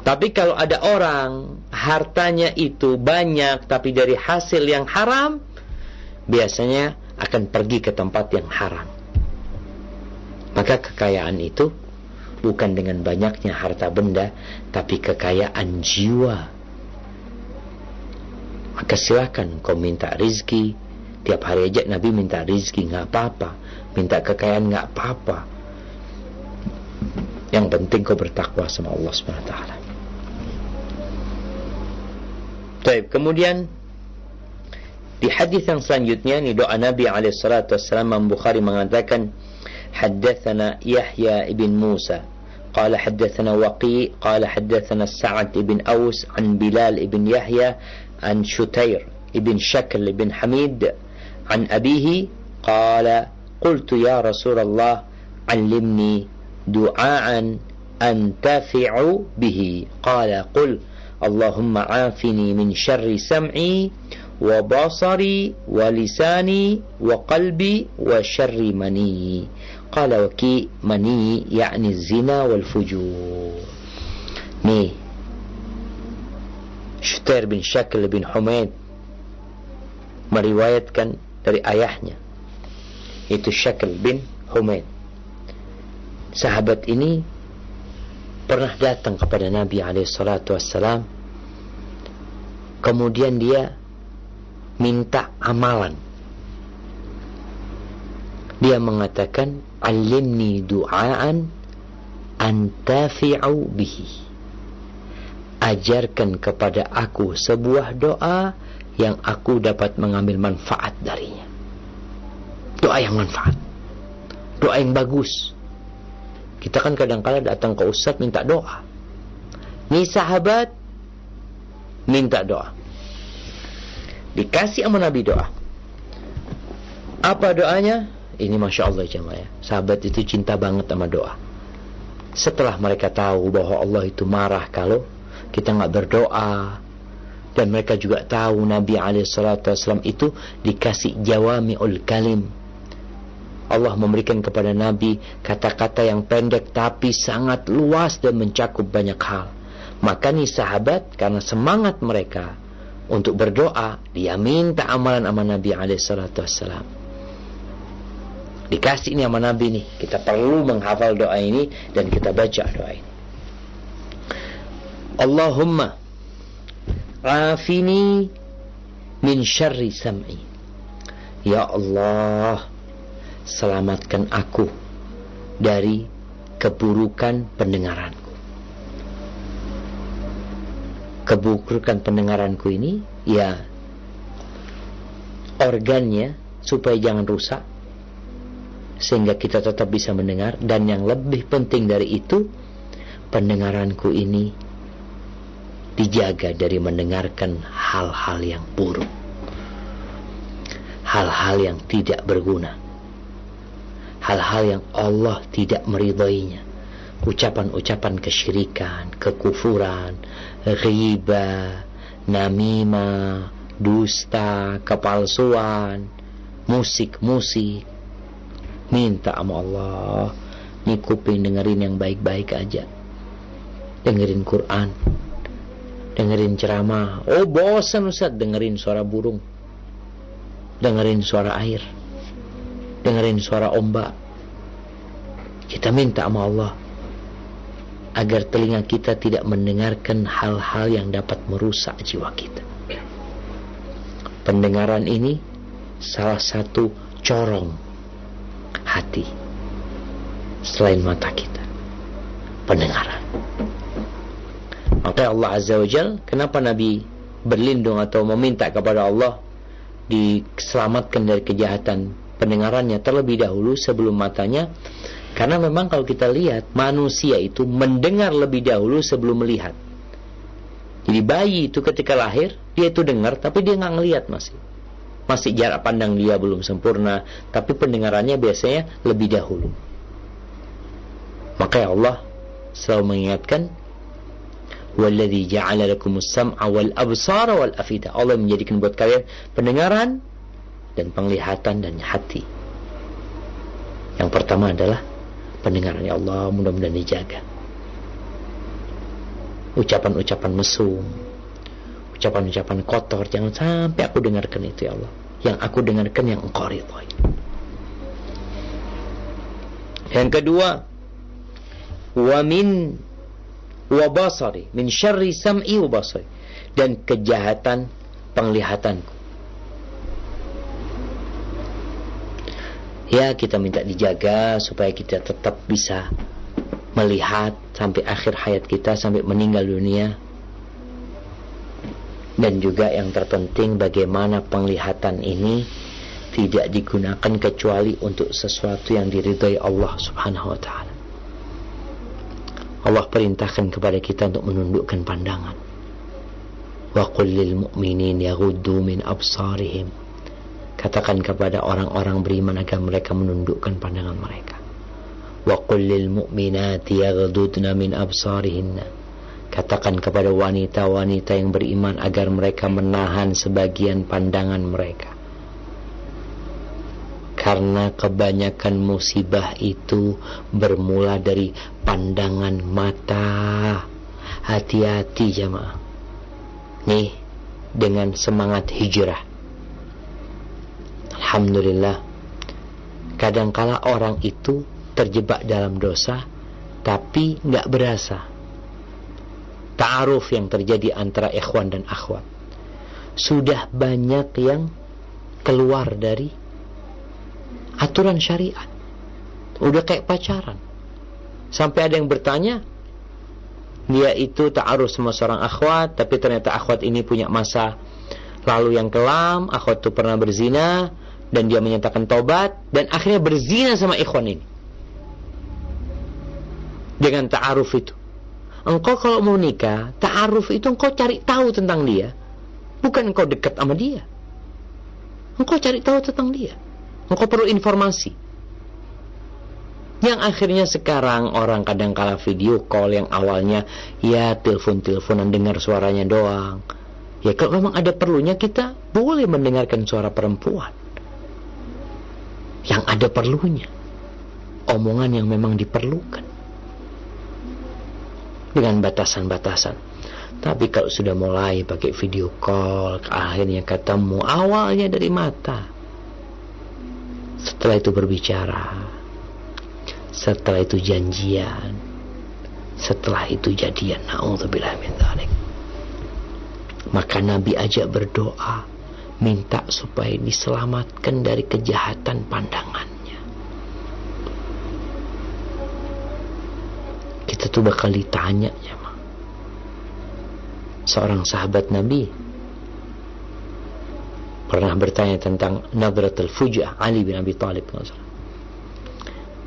Tapi kalau ada orang hartanya itu banyak tapi dari hasil yang haram, biasanya akan pergi ke tempat yang haram. Maka kekayaan itu bukan dengan banyaknya harta benda, tapi kekayaan jiwa. Maka silakan kau minta rizki. Tiap hari aja Nabi minta rizki nggak apa-apa. Minta kekayaan nggak apa-apa. Yang penting kau bertakwa sama Allah subhanahu Baik, kemudian di hadis yang selanjutnya ini doa Nabi alaihi salatu wasallam Bukhari mengatakan حدثنا يحيى ابن موسى قال حدثنا وقي قال حدثنا سعد بن أوس عن بلال بن يحيى عن شتير بن شكل بن حميد عن أبيه قال قلت يا رسول الله علمني دعاء أنتفع به. قال قل اللهم عافني من شر سمعي wa basari wa lisani wa qalbi wa syarri mani. Qala waki mani yakni zina wal fujur. Nih Shutair bin Syakil dari ayahnya itu Syakil bin Humaid. Sahabat ini pernah datang kepada Nabi alaihi salatu wassalam. Kemudian dia minta amalan dia mengatakan alimni du'aan antafi'u bihi ajarkan kepada aku sebuah doa yang aku dapat mengambil manfaat darinya. Doa yang manfaat. Doa yang bagus. Kita kan kadang-kala datang ke ustaz minta doa. Nih sahabat minta doa. Dikasih sama Nabi doa. Apa doanya? Ini Masya Allah jemaah ya. Sahabat itu cinta banget sama doa. Setelah mereka tahu bahwa Allah itu marah kalau kita nggak berdoa dan mereka juga tahu Nabi Alaihissalam itu dikasih jawami ul kalim Allah memberikan kepada Nabi kata-kata yang pendek tapi sangat luas dan mencakup banyak hal maka nih sahabat karena semangat mereka untuk berdoa dia minta amalan sama Nabi Alaihissalam dikasih ini sama Nabi nih kita perlu menghafal doa ini dan kita baca doa ini Allahumma afini min syarri sam'i. Ya Allah, selamatkan aku dari keburukan pendengaranku. Keburukan pendengaranku ini ya organnya supaya jangan rusak sehingga kita tetap bisa mendengar. Dan yang lebih penting dari itu pendengaranku ini dijaga dari mendengarkan hal-hal yang buruk hal-hal yang tidak berguna hal-hal yang Allah tidak meridainya ucapan-ucapan kesyirikan kekufuran riba namimah dusta kepalsuan musik-musik. Minta sama Allah ini kuping dengerin yang baik-baik aja. Dengerin Quran dengerin ceramah. Oh bosan Ustaz dengerin suara burung. Dengerin suara air. Dengerin suara ombak. Kita minta sama Allah agar telinga kita tidak mendengarkan hal-hal yang dapat merusak jiwa kita. Pendengaran ini salah satu corong hati selain mata kita. Pendengaran. Maka Allah Azza wa Jal, kenapa Nabi berlindung atau meminta kepada Allah diselamatkan dari kejahatan pendengarannya terlebih dahulu sebelum matanya? Karena memang kalau kita lihat manusia itu mendengar lebih dahulu sebelum melihat. Jadi bayi itu ketika lahir dia itu dengar tapi dia nggak ngelihat masih. Masih jarak pandang dia belum sempurna, tapi pendengarannya biasanya lebih dahulu. Maka ya Allah selalu mengingatkan Walladhi ja'ala lakumus sam'a wal absara wal afida. Allah menjadikan buat kalian pendengaran dan penglihatan dan hati. Yang pertama adalah pendengaran ya Allah mudah-mudahan dijaga. Ucapan-ucapan mesum, ucapan-ucapan kotor jangan sampai aku dengarkan itu ya Allah. Yang aku dengarkan yang engkau ridhoi. Yang kedua, wa min wa min syarri sam'i wa dan kejahatan penglihatanku ya kita minta dijaga supaya kita tetap bisa melihat sampai akhir hayat kita sampai meninggal dunia dan juga yang terpenting bagaimana penglihatan ini tidak digunakan kecuali untuk sesuatu yang diridhai Allah Subhanahu wa taala Allah perintahkan kepada kita untuk menundukkan pandangan. Wa qul lil mu'minin yaghuddu min absarihim. Katakan kepada orang-orang beriman agar mereka menundukkan pandangan mereka. Wa qul lil mu'minati yaghdudna min absarihinna. Katakan kepada wanita-wanita yang beriman agar mereka menahan sebagian pandangan mereka karena kebanyakan musibah itu bermula dari pandangan mata. Hati-hati jamaah. Nih, dengan semangat hijrah. Alhamdulillah. Kadangkala orang itu terjebak dalam dosa, tapi nggak berasa. Ta'aruf yang terjadi antara ikhwan dan akhwat. Sudah banyak yang keluar dari aturan syariat. Udah kayak pacaran. Sampai ada yang bertanya, dia itu ta'aruf sama seorang akhwat, tapi ternyata akhwat ini punya masa lalu yang kelam, akhwat itu pernah berzina, dan dia menyatakan tobat, dan akhirnya berzina sama ikhwan ini. Dengan ta'aruf itu. Engkau kalau mau nikah, ta'aruf itu engkau cari tahu tentang dia. Bukan engkau dekat sama dia. Engkau cari tahu tentang dia. Engkau perlu informasi. Yang akhirnya sekarang orang kadang kala video call yang awalnya ya telepon-teleponan dengar suaranya doang. Ya kalau memang ada perlunya kita boleh mendengarkan suara perempuan. Yang ada perlunya. Omongan yang memang diperlukan. Dengan batasan-batasan. Tapi kalau sudah mulai pakai video call, akhirnya ketemu awalnya dari mata setelah itu berbicara. Setelah itu janjian. Setelah itu jadian. Na'udzubillah. Maka Nabi ajak berdoa. Minta supaya diselamatkan dari kejahatan pandangannya. kita tuh bakal ditanya ya seorang sahabat Nabi pernah bertanya tentang nadratul fujah Ali bin Abi Thalib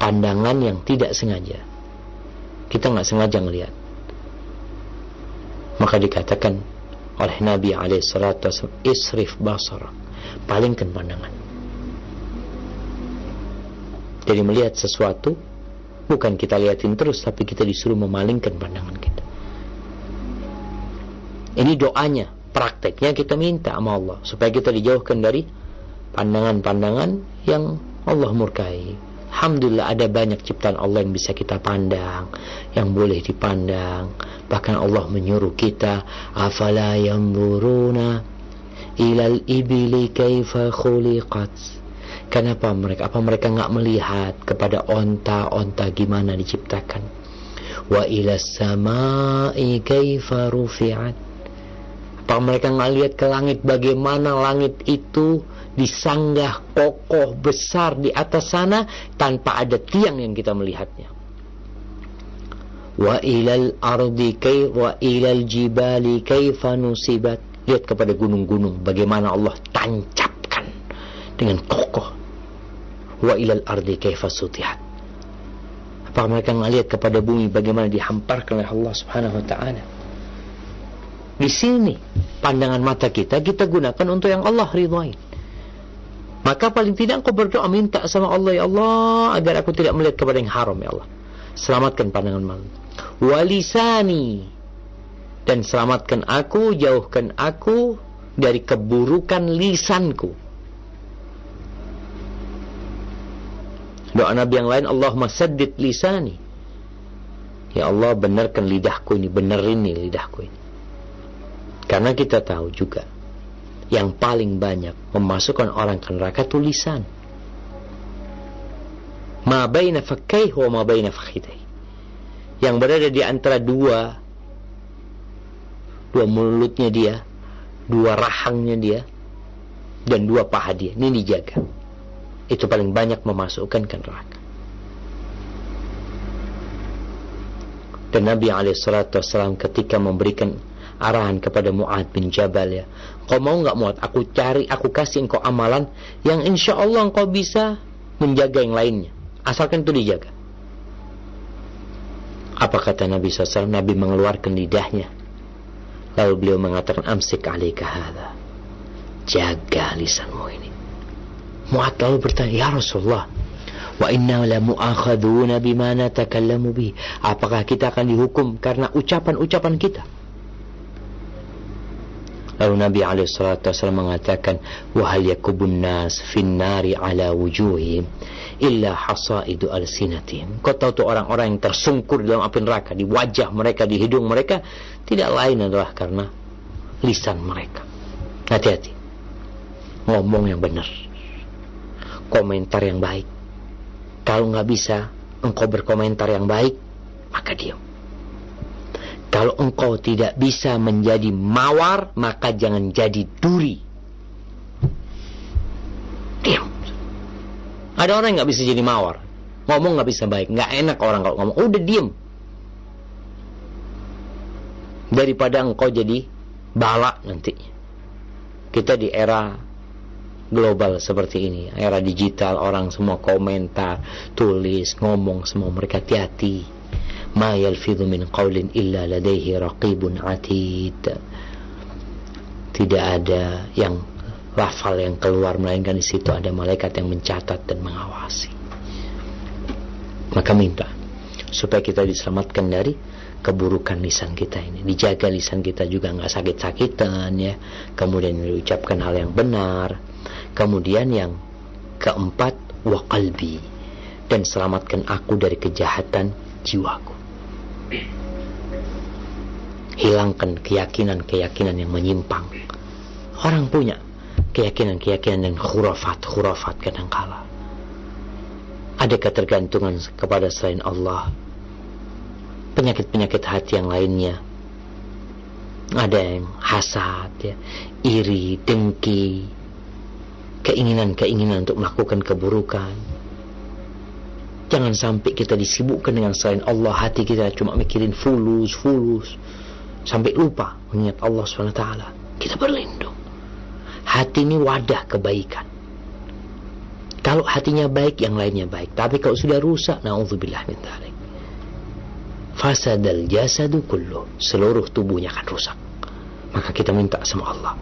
pandangan yang tidak sengaja. Kita nggak sengaja ngelihat. Maka dikatakan oleh Nabi alaihissalatu isrif basar. Palingkan pandangan. Jadi melihat sesuatu bukan kita liatin terus tapi kita disuruh memalingkan pandangan kita. Ini doanya, prakteknya kita minta sama Allah supaya kita dijauhkan dari pandangan-pandangan yang Allah murkai. Alhamdulillah ada banyak ciptaan Allah yang bisa kita pandang, yang boleh dipandang. Bahkan Allah menyuruh kita, afala yanzuruna ilal ibili kaifa khuliqat. Kenapa mereka apa mereka nggak melihat kepada onta-onta gimana diciptakan? Wa ila samai kaifa rufi'at apa mereka nggak lihat ke langit bagaimana langit itu disanggah kokoh besar di atas sana tanpa ada tiang yang kita melihatnya. Wa ilal ardi kay wa ilal jibali kaifa nusibat. Lihat kepada gunung-gunung bagaimana Allah tancapkan dengan kokoh. Wa ilal ardi kaifa sutihat. Apa mereka nggak lihat kepada bumi bagaimana dihamparkan oleh Allah Subhanahu wa taala? Di sini pandangan mata kita kita gunakan untuk yang Allah ridhoi. Maka paling tidak engkau berdoa minta sama Allah ya Allah agar aku tidak melihat kepada yang haram ya Allah. Selamatkan pandangan malu. Walisani dan selamatkan aku, jauhkan aku dari keburukan lisanku. Doa Nabi yang lain Allahumma saddid lisani. Ya Allah benarkan lidahku ini, benerin nih lidahku ini. Karena kita tahu juga yang paling banyak memasukkan orang ke neraka tulisan. Ma baina fakkaih wa ma baina fakhidai. Yang berada di antara dua dua mulutnya dia, dua rahangnya dia, dan dua paha dia. Ini dijaga. Itu paling banyak memasukkan ke neraka. Dan Nabi SAW ketika memberikan arahan kepada Mu'ad bin Jabal ya. Kau mau nggak Mu'ad? Aku cari, aku kasih engkau amalan yang insya Allah engkau bisa menjaga yang lainnya. Asalkan itu dijaga. Apa kata Nabi SAW? Nabi mengeluarkan lidahnya. Lalu beliau mengatakan, Amsik alaika hadha. Jaga lisanmu ini. Mu'ad lalu bertanya, Ya Rasulullah, wa inna la mu'akhaduna bima natakallamu bih. Apakah kita akan dihukum karena ucapan-ucapan kita? Lalu Nabi SAW mengatakan, Wahal yakubun nas finnari ala wujuhim illa hasaidu al-sinatim. Kau tahu tuh orang-orang yang tersungkur dalam api neraka, di wajah mereka, di hidung mereka, tidak lain adalah karena lisan mereka. Hati-hati. Ngomong yang benar. Komentar yang baik. Kalau nggak bisa engkau berkomentar yang baik, maka diam. Kalau engkau tidak bisa menjadi mawar, maka jangan jadi duri. Diam. Ada orang yang nggak bisa jadi mawar. Ngomong nggak bisa baik. Nggak enak orang kalau ngomong. Udah diem. Daripada engkau jadi balak nanti. Kita di era global seperti ini. Era digital, orang semua komentar, tulis, ngomong, semua mereka hati-hati ma yalfidhu min qawlin illa ladaihi raqibun atid tidak ada yang lafal yang keluar melainkan di situ ada malaikat yang mencatat dan mengawasi. Maka minta supaya kita diselamatkan dari keburukan lisan kita ini. Dijaga lisan kita juga nggak sakit-sakitan ya. Kemudian diucapkan hal yang benar. Kemudian yang keempat wa qalbi. Dan selamatkan aku dari kejahatan jiwaku hilangkan keyakinan-keyakinan yang menyimpang. Orang punya keyakinan-keyakinan yang khurafat-khurafat kadangkala. Ada ketergantungan kepada selain Allah. Penyakit-penyakit hati yang lainnya. Ada yang hasad, ya, iri, dengki, keinginan-keinginan untuk melakukan keburukan. Jangan sampai kita disibukkan dengan selain Allah, hati kita cuma mikirin fulus, fulus. Sampai lupa mengingat Allah SWT. Kita berlindung. Hati ini wadah kebaikan. Kalau hatinya baik, yang lainnya baik. Tapi kalau sudah rusak, na'udzubillah min dhalik. Fasadal jasadu kullu. Seluruh tubuhnya akan rusak. Maka kita minta sama Allah.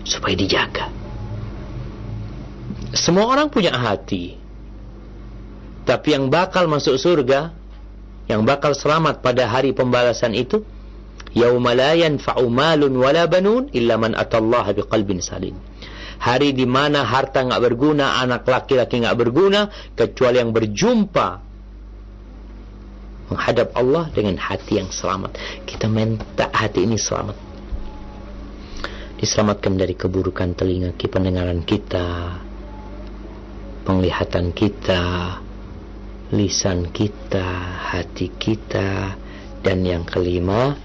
Supaya dijaga. Semua orang punya hati. Tapi yang bakal masuk surga, yang bakal selamat pada hari pembalasan itu, yauma la yanfa'u malun wala banun illa man atallaha biqalbin salim. Hari di mana harta nggak berguna, anak laki-laki nggak berguna, kecuali yang berjumpa menghadap Allah dengan hati yang selamat. Kita minta hati ini selamat. Diselamatkan dari keburukan telinga, pendengaran kita, penglihatan kita, lisan kita, hati kita, dan yang kelima,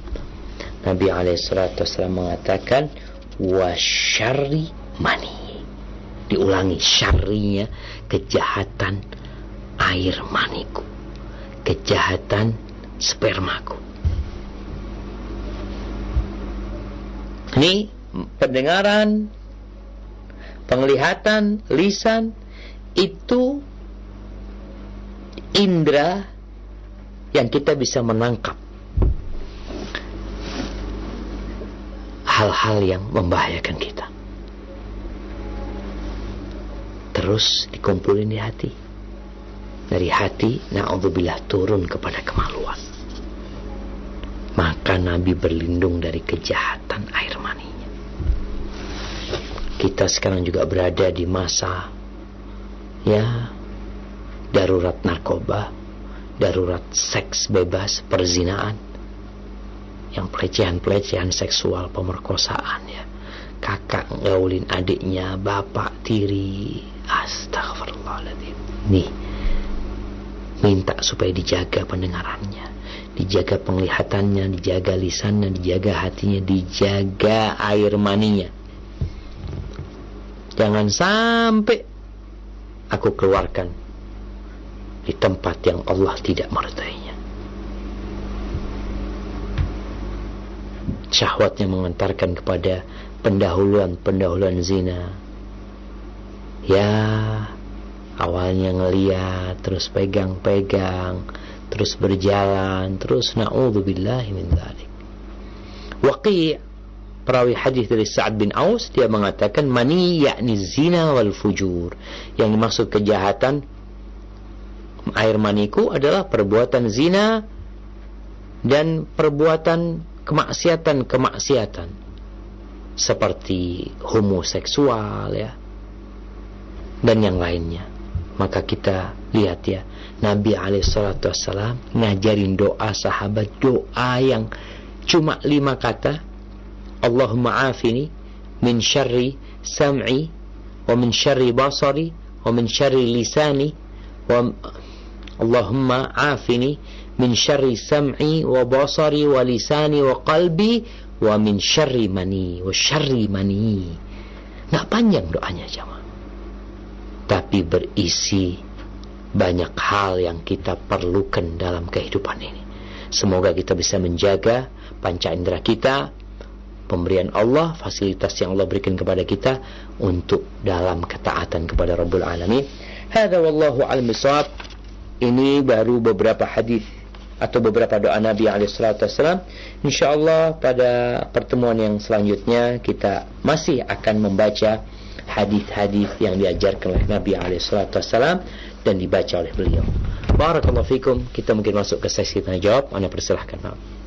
Nabi Alaihissalam mengatakan wasyari mani. Diulangi syarinya kejahatan air maniku, kejahatan spermaku. Ini pendengaran, penglihatan, lisan itu indera yang kita bisa menangkap hal-hal yang membahayakan kita. Terus dikumpulin di hati. Dari hati, na'udzubillah turun kepada kemaluan. Maka Nabi berlindung dari kejahatan air maninya. Kita sekarang juga berada di masa ya darurat narkoba, darurat seks bebas, perzinaan, yang pelecehan-pelecehan seksual, pemerkosaan ya. Kakak ngaulin adiknya, bapak tiri. Astagfirullahaladzim. Nih, minta supaya dijaga pendengarannya, dijaga penglihatannya, dijaga lisannya, dijaga hatinya, dijaga air maninya. Jangan sampai aku keluarkan di tempat yang Allah tidak meridainya. Syahwatnya mengantarkan kepada pendahuluan-pendahuluan zina. Ya, awalnya ngeliat, terus pegang-pegang, terus berjalan, terus na'udzubillahi min dzalik. Waqi' perawi hadis dari Sa'ad bin Aus dia mengatakan mani yakni zina wal fujur yang dimaksud kejahatan air maniku adalah perbuatan zina dan perbuatan kemaksiatan-kemaksiatan seperti homoseksual ya dan yang lainnya. Maka kita lihat ya Nabi Alaihissalam ngajarin doa sahabat doa yang cuma lima kata Allahumma afini min syarri sam'i wa min syarri basari wa min syarri lisani wa Allahumma afini min syarri sam'i wa basari wa lisani wa qalbi wa min syarri mani wa syarri mani. Nggak panjang doanya jamaah. Tapi berisi banyak hal yang kita perlukan dalam kehidupan ini. Semoga kita bisa menjaga panca indera kita, pemberian Allah, fasilitas yang Allah berikan kepada kita untuk dalam ketaatan kepada Rabbul Alamin. Hada wallahu a'lam ini baru beberapa hadis atau beberapa doa Nabi Alaihissalam. Insya Allah pada pertemuan yang selanjutnya kita masih akan membaca hadis-hadis yang diajarkan oleh Nabi Alaihissalam dan dibaca oleh beliau. Barakallahu fikum. Kita mungkin masuk ke sesi tanya jawab. Anda persilahkan. Maaf.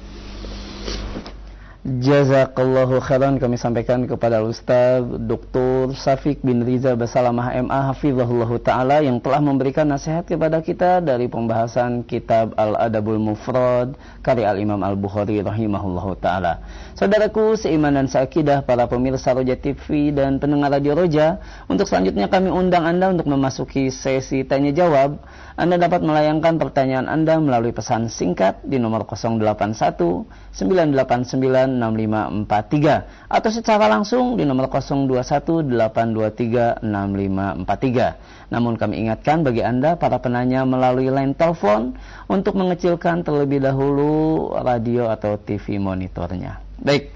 Jazakallahu khairan kami sampaikan kepada Ustaz Dr. Safik bin Riza Basalamah MA Hafizahullah Ta'ala yang telah memberikan nasihat kepada kita dari pembahasan kitab Al-Adabul Mufrad karya Al-Imam Al-Bukhari rahimahullah Ta'ala. Saudaraku seiman dan seakidah para pemirsa Roja TV dan pendengar Radio Roja, untuk selanjutnya kami undang Anda untuk memasuki sesi tanya jawab. Anda dapat melayangkan pertanyaan Anda melalui pesan singkat di nomor 081 989 6543 atau secara langsung di nomor 0218236543. Namun kami ingatkan bagi Anda para penanya melalui line telepon untuk mengecilkan terlebih dahulu radio atau TV monitornya. Baik,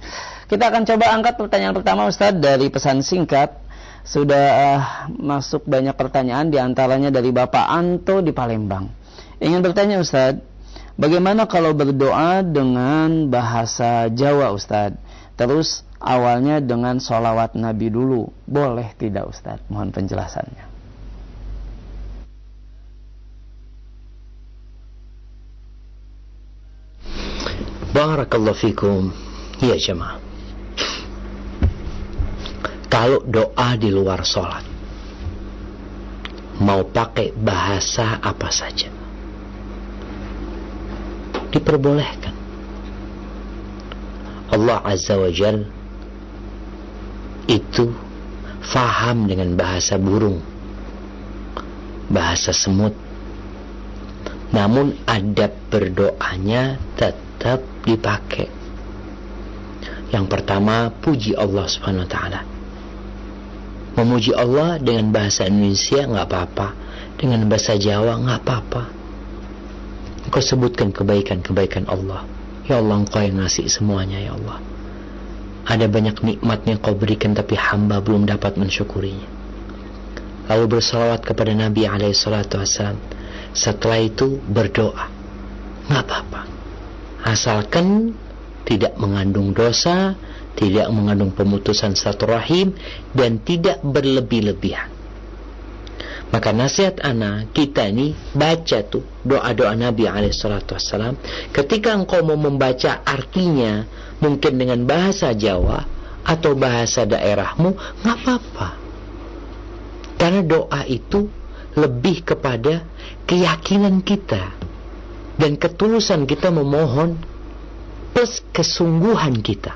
kita akan coba angkat pertanyaan pertama Ustadz dari pesan singkat. Sudah uh, masuk banyak pertanyaan di antaranya dari Bapak Anto di Palembang. Ingin bertanya Ustadz, bagaimana kalau berdoa dengan bahasa Jawa Ustadz? Terus awalnya dengan sholawat Nabi dulu. Boleh tidak Ustadz? Mohon penjelasannya. Barakallahu fikum ya jemaah kalau doa di luar sholat mau pakai bahasa apa saja diperbolehkan. Allah Azza wa Jal itu faham dengan bahasa burung bahasa semut. Namun adab berdoanya tetap dipakai. Yang pertama puji Allah subhanahu wa ta'ala. Memuji Allah dengan bahasa Indonesia nggak apa-apa, dengan bahasa Jawa nggak apa-apa. Engkau sebutkan kebaikan-kebaikan Allah. Ya Allah, Engkau yang ngasih semuanya, ya Allah. Ada banyak nikmat yang kau berikan tapi hamba belum dapat mensyukurinya. Lalu bersalawat kepada Nabi Alaihissalam. Setelah itu berdoa. Nggak apa-apa. Asalkan tidak mengandung dosa, tidak mengandung pemutusan satu rahim dan tidak berlebih-lebihan. Maka nasihat anak kita ini baca tuh doa-doa Nabi Alaihissalam. Ketika engkau mau membaca artinya mungkin dengan bahasa Jawa atau bahasa daerahmu nggak apa-apa. Karena doa itu lebih kepada keyakinan kita dan ketulusan kita memohon plus kesungguhan kita.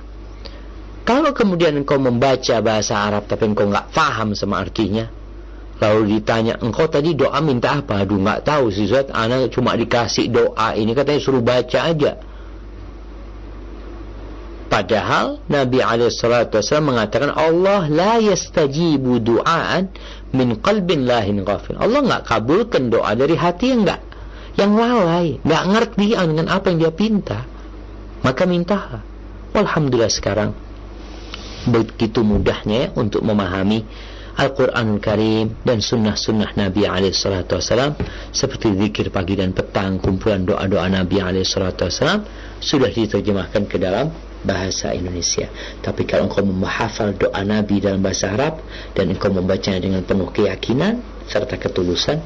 Kalau kemudian engkau membaca bahasa Arab tapi engkau nggak paham sama artinya, lalu ditanya engkau tadi doa minta apa? Aduh nggak tahu sih Zat, anak cuma dikasih doa ini katanya suruh baca aja. Padahal Nabi SAW mengatakan Allah la yastajibu du'aan min qalbin lahin ghafil. Allah nggak kabulkan doa dari hati yang nggak yang lalai, nggak ngerti dengan apa yang dia pinta. Maka mintalah. Alhamdulillah sekarang begitu mudahnya untuk memahami Al-Quran Karim dan sunnah-sunnah Nabi SAW seperti zikir pagi dan petang, kumpulan doa-doa Nabi SAW sudah diterjemahkan ke dalam bahasa Indonesia. Tapi kalau engkau menghafal doa Nabi dalam bahasa Arab dan engkau membacanya dengan penuh keyakinan serta ketulusan,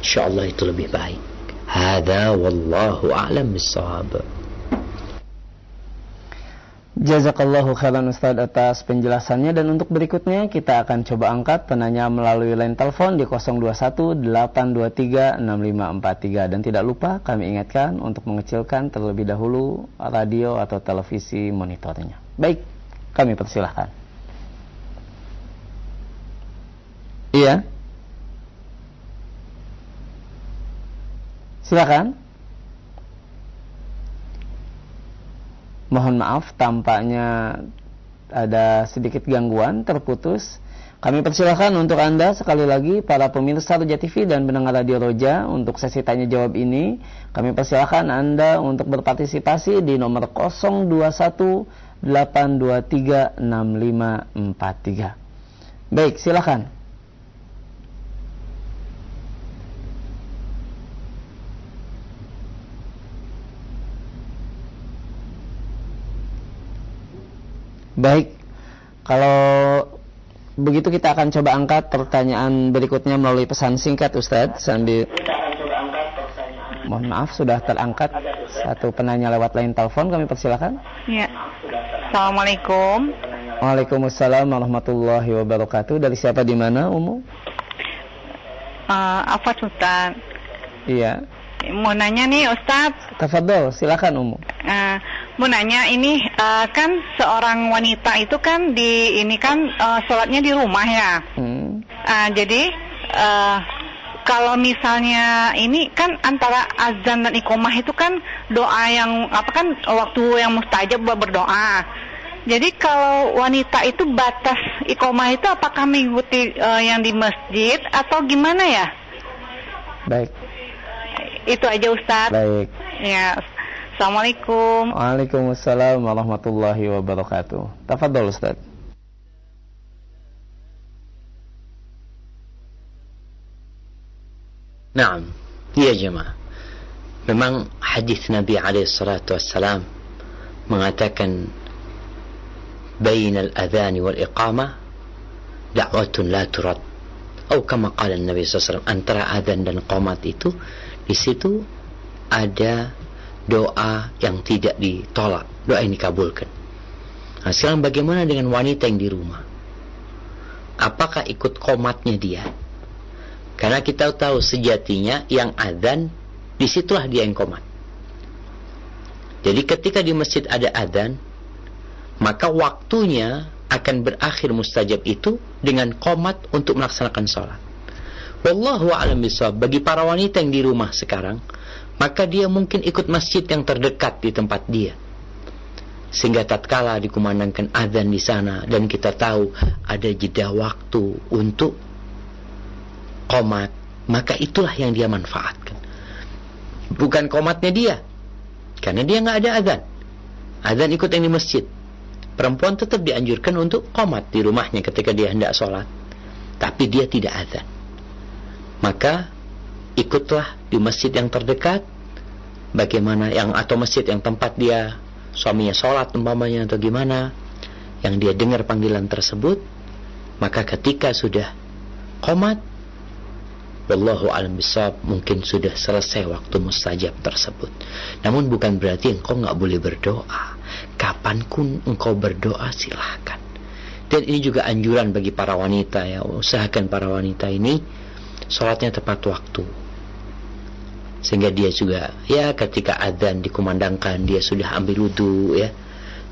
insyaAllah itu lebih baik. Hada wallahu a'lam bissawab. Jazakallahu khairan Ustaz atas penjelasannya dan untuk berikutnya kita akan coba angkat penanya melalui line telepon di 0218236543 dan tidak lupa kami ingatkan untuk mengecilkan terlebih dahulu radio atau televisi monitornya. Baik, kami persilahkan. Iya. Silakan. Mohon maaf tampaknya ada sedikit gangguan terputus. Kami persilahkan untuk Anda sekali lagi para pemirsa Roja TV dan pendengar Radio Roja untuk sesi tanya jawab ini. Kami persilahkan Anda untuk berpartisipasi di nomor 021 823 6543. Baik, silakan. Baik, kalau begitu kita akan coba angkat pertanyaan berikutnya melalui pesan singkat Ustadz sambil Mohon maaf sudah terangkat satu penanya lewat line telepon kami persilakan. Ya. Assalamualaikum. Waalaikumsalam warahmatullahi wabarakatuh. Dari siapa di mana, Umu? Uh, apa Sultan? Iya. Mau nanya nih Ustadz. Tafadol, silakan Umu. Uh, mau nanya ini uh, kan seorang wanita itu kan di ini kan uh, sholatnya di rumah ya. Hmm. Uh, jadi uh, kalau misalnya ini kan antara azan dan iqomah itu kan doa yang apa kan waktu yang mustajab buat berdoa. Jadi kalau wanita itu batas ikomah itu apakah mengikuti uh, yang di masjid atau gimana ya? Baik. Itu aja Ustaz. Baik. Ya. Assalamualaikum. Waalaikumsalam warahmatullahi wabarakatuh. Tafadhol Ustaz. Naam. Ya jemaah. Memang hadis Nabi alaihi salatu wassalam mengatakan bainal adhan wal iqamah da'watun la turad atau kama qala Nabi sallallahu alaihi wasallam antara azan dan qomat itu di situ ada doa yang tidak ditolak. Doa yang dikabulkan. Nah sekarang bagaimana dengan wanita yang di rumah? Apakah ikut komatnya dia? Karena kita tahu sejatinya yang adzan di situlah dia yang komat. Jadi ketika di masjid ada adzan maka waktunya akan berakhir mustajab itu dengan komat untuk melaksanakan sholat. Wallahu a'lam. Bagi para wanita yang di rumah sekarang, maka dia mungkin ikut masjid yang terdekat di tempat dia. Sehingga tatkala dikumandangkan azan di sana dan kita tahu ada jeda waktu untuk komat, maka itulah yang dia manfaatkan. Bukan komatnya dia, karena dia nggak ada azan. Azan ikut yang di masjid perempuan tetap dianjurkan untuk komat di rumahnya ketika dia hendak sholat. Tapi dia tidak azan. Maka ikutlah di masjid yang terdekat. Bagaimana yang atau masjid yang tempat dia suaminya sholat umpamanya atau gimana. Yang dia dengar panggilan tersebut. Maka ketika sudah komat. Wallahu alam bisawab mungkin sudah selesai waktu mustajab tersebut. Namun bukan berarti engkau nggak boleh berdoa kapan pun engkau berdoa silahkan dan ini juga anjuran bagi para wanita ya usahakan para wanita ini sholatnya tepat waktu. Sehingga dia juga ya ketika adzan dikumandangkan dia sudah ambil wudhu ya.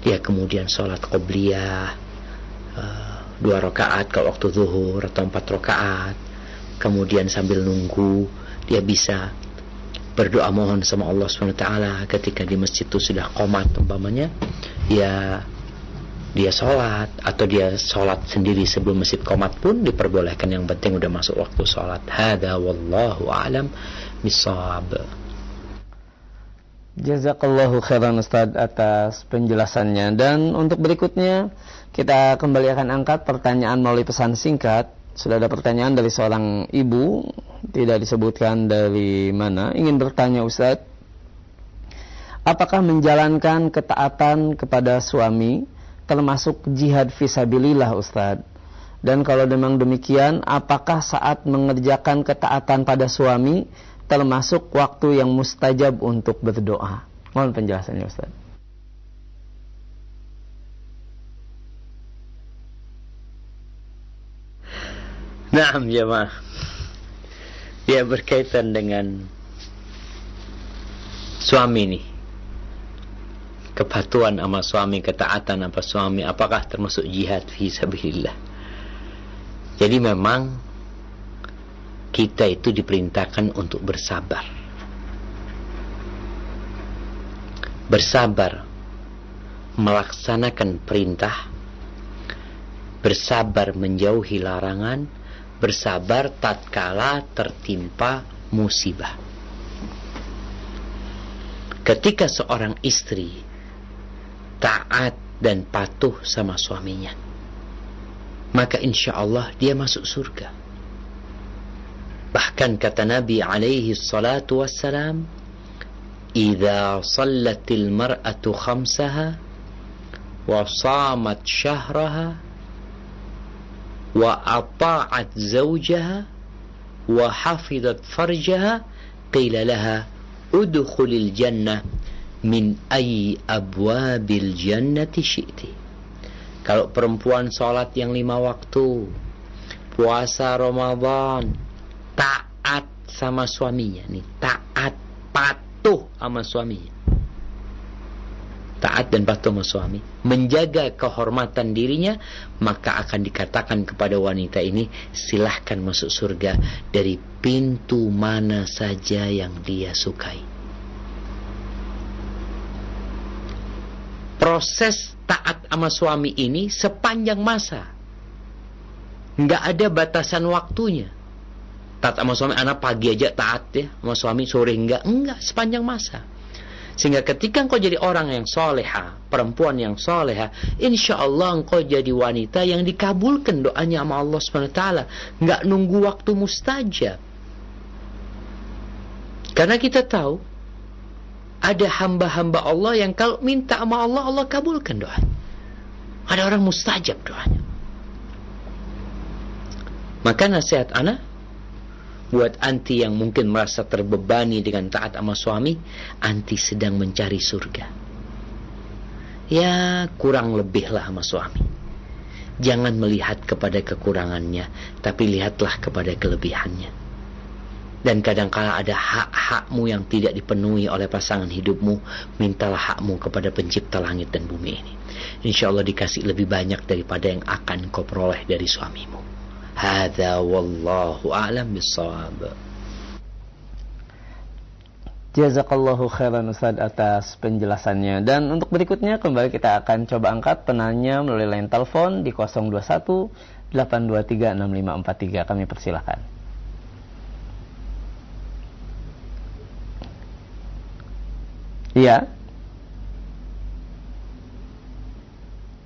Dia kemudian sholat qobliyah uh, dua rakaat kalau waktu zuhur atau empat rakaat. Kemudian sambil nunggu dia bisa berdoa mohon sama Allah SWT ketika di masjid itu sudah komat umpamanya. Ya dia sholat atau dia sholat sendiri sebelum masjid komat pun diperbolehkan. Yang penting udah masuk waktu sholat. Hada wallahu alam bisawab Jazakallahu khairan Ustaz atas penjelasannya. Dan untuk berikutnya kita kembali akan angkat pertanyaan melalui pesan singkat. Sudah ada pertanyaan dari seorang ibu, tidak disebutkan dari mana, ingin bertanya Ustaz, apakah menjalankan ketaatan kepada suami termasuk jihad visabilillah Ustaz? Dan kalau memang demikian, apakah saat mengerjakan ketaatan pada suami termasuk waktu yang mustajab untuk berdoa? Mohon penjelasannya Ustaz. Nah, jemaah. Ya berkaitan dengan suami nih. Kepatuhan sama suami, ketaatan apa suami, apakah termasuk jihad fi sabilillah? Jadi memang kita itu diperintahkan untuk bersabar. Bersabar melaksanakan perintah, bersabar menjauhi larangan, bersabar tatkala tertimpa musibah. Ketika seorang istri taat dan patuh sama suaminya, maka insya Allah dia masuk surga. Bahkan kata Nabi alaihi salatu wassalam, "Idza sallatil mar'atu khamsaha wa shamat syahraha وأطاعت زوجها وحفظت فرجها قيل لها ادخل الجنة min ayyi abwabil jannati syi'ti. Kalau perempuan sholat yang lima waktu, puasa Ramadan, taat sama suaminya nih, taat patuh sama suaminya. Taat dan patuh sama suami, menjaga kehormatan dirinya, maka akan dikatakan kepada wanita ini, silahkan masuk surga dari pintu mana saja yang dia sukai proses taat sama suami ini sepanjang masa. Nggak ada batasan waktunya. Taat sama suami, anak pagi aja taat ya sama suami, sore enggak. Enggak, sepanjang masa. Sehingga ketika engkau jadi orang yang soleha, perempuan yang soleha, insya Allah engkau jadi wanita yang dikabulkan doanya sama Allah SWT. Nggak nunggu waktu mustajab. Karena kita tahu, ada hamba-hamba Allah yang kalau minta sama Allah, Allah kabulkan doa. Ada orang mustajab doanya. Maka nasihat anak, buat anti yang mungkin merasa terbebani dengan taat sama suami, anti sedang mencari surga. Ya, kurang lebih lah sama suami. Jangan melihat kepada kekurangannya, tapi lihatlah kepada kelebihannya. Dan kadangkala ada hak-hakmu yang tidak dipenuhi oleh pasangan hidupmu. Mintalah hakmu kepada pencipta langit dan bumi ini. Insya Allah dikasih lebih banyak daripada yang akan kau peroleh dari suamimu. Hada wallahu a'lam bisawab. Jazakallahu khairan Ustaz atas penjelasannya. Dan untuk berikutnya kembali kita akan coba angkat penanya melalui line telepon di 021 823 6543. Kami persilahkan. Iya.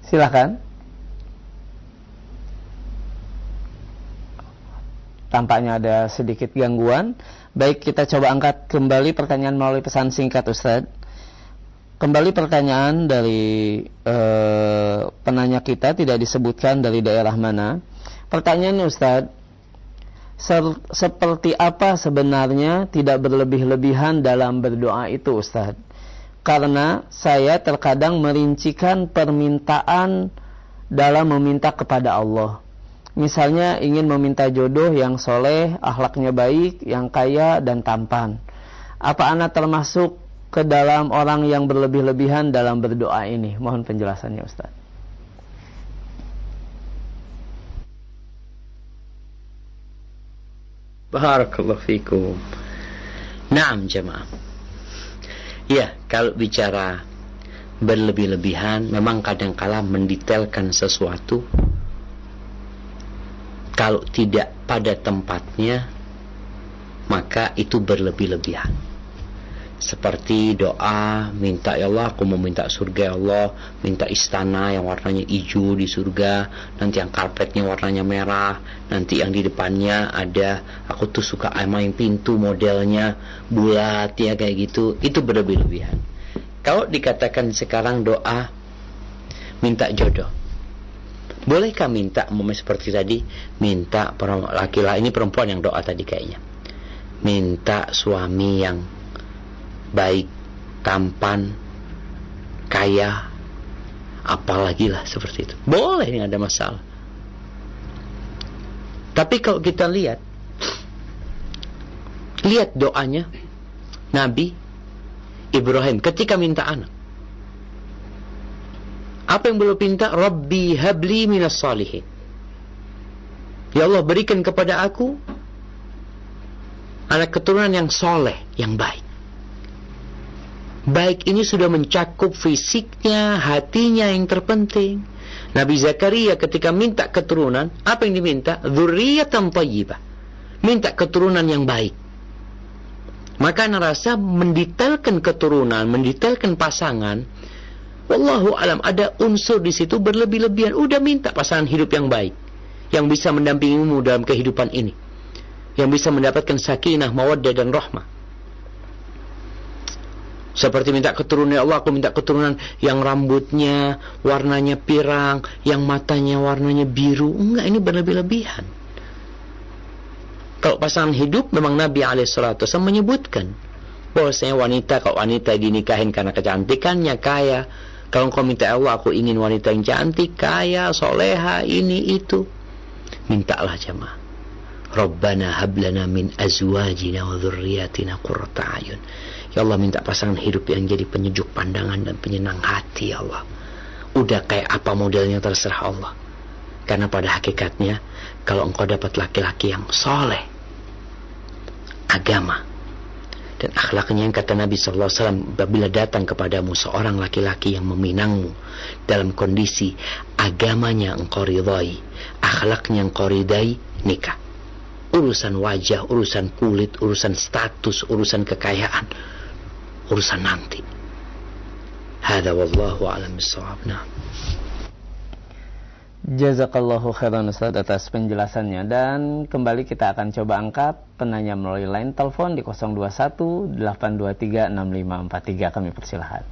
Silahkan. Tampaknya ada sedikit gangguan. Baik, kita coba angkat kembali pertanyaan melalui pesan singkat Ustaz. Kembali pertanyaan dari eh, penanya kita tidak disebutkan dari daerah mana. Pertanyaan Ustaz, seperti apa sebenarnya tidak berlebih-lebihan dalam berdoa itu Ustaz? Karena saya terkadang merincikan permintaan dalam meminta kepada Allah. Misalnya ingin meminta jodoh yang soleh, akhlaknya baik, yang kaya dan tampan. Apa anak termasuk ke dalam orang yang berlebih-lebihan dalam berdoa ini? Mohon penjelasannya Ustaz. Barakallahu fikum. Naam jemaah. Ya, kalau bicara berlebih-lebihan, memang kadang-kala mendetailkan sesuatu kalau tidak pada tempatnya, maka itu berlebih-lebihan seperti doa minta ya Allah aku mau minta surga ya Allah. Minta istana yang warnanya hijau di surga. Nanti yang karpetnya warnanya merah. Nanti yang di depannya ada aku tuh suka main pintu modelnya bulat ya kayak gitu. Itu berlebih-lebihan kalau dikatakan sekarang doa minta jodoh. Bolehkah minta mau seperti tadi minta laki-laki ini perempuan yang doa tadi kayaknya. Minta suami yang baik, tampan, kaya, apalagi lah seperti itu. Boleh nggak ada masalah. Tapi kalau kita lihat, lihat doanya Nabi Ibrahim ketika minta anak. Apa yang belum minta? Rabbi habli minas salihin. Ya Allah berikan kepada aku anak keturunan yang soleh, yang baik baik ini sudah mencakup fisiknya, hatinya yang terpenting. Nabi Zakaria ketika minta keturunan, apa yang diminta? Dzurriyyatan thayyibah. Minta keturunan yang baik. Maka rasa mendetailkan keturunan, mendetailkan pasangan, wallahu alam ada unsur di situ berlebih-lebihan. Udah minta pasangan hidup yang baik, yang bisa mendampingimu dalam kehidupan ini, yang bisa mendapatkan sakinah, mawaddah dan rahmah. Seperti minta keturunan ya Allah, aku minta keturunan yang rambutnya warnanya pirang, yang matanya warnanya biru. Enggak, ini berlebih-lebihan. Kalau pasangan hidup, memang Nabi alaihissalatu menyebutkan bahwasanya wanita kalau wanita dinikahin karena kecantikannya kaya. Kalau engkau minta ya Allah, aku ingin wanita yang cantik, kaya, soleha, ini itu. Mintalah jemaah. Rabbana hablana min azwajina wa dhurriyyatina qurrata ayun. Ya Allah minta pasangan hidup yang jadi penyejuk pandangan dan penyenang hati ya Allah. Udah kayak apa modelnya terserah Allah. Karena pada hakikatnya kalau engkau dapat laki-laki yang soleh, agama, Dan akhlaknya yang kata Nabi SAW, apabila datang kepadamu seorang laki-laki yang meminangmu dalam kondisi agamanya engkau ridhai, akhlaknya engkau ridhai, nikah. Urusan wajah, urusan kulit, urusan status, urusan kekayaan, urusan nanti. Hada wallahu alam bisawab. Nah. Jazakallahu khairan Ustaz atas penjelasannya dan kembali kita akan coba angkat penanya melalui line telepon di 021 823 6543 kami persilahkan.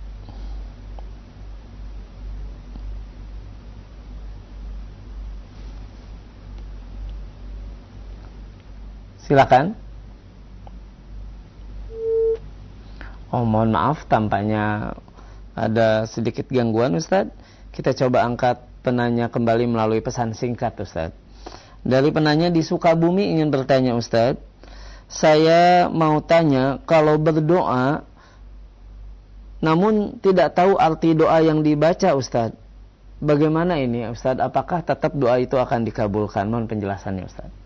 Silakan. Oh mohon maaf tampaknya ada sedikit gangguan Ustaz. Kita coba angkat penanya kembali melalui pesan singkat Ustaz. Dari penanya di Sukabumi ingin bertanya Ustaz, saya mau tanya kalau berdoa namun tidak tahu arti doa yang dibaca Ustaz. Bagaimana ini Ustaz? Apakah tetap doa itu akan dikabulkan? Mohon penjelasannya Ustaz.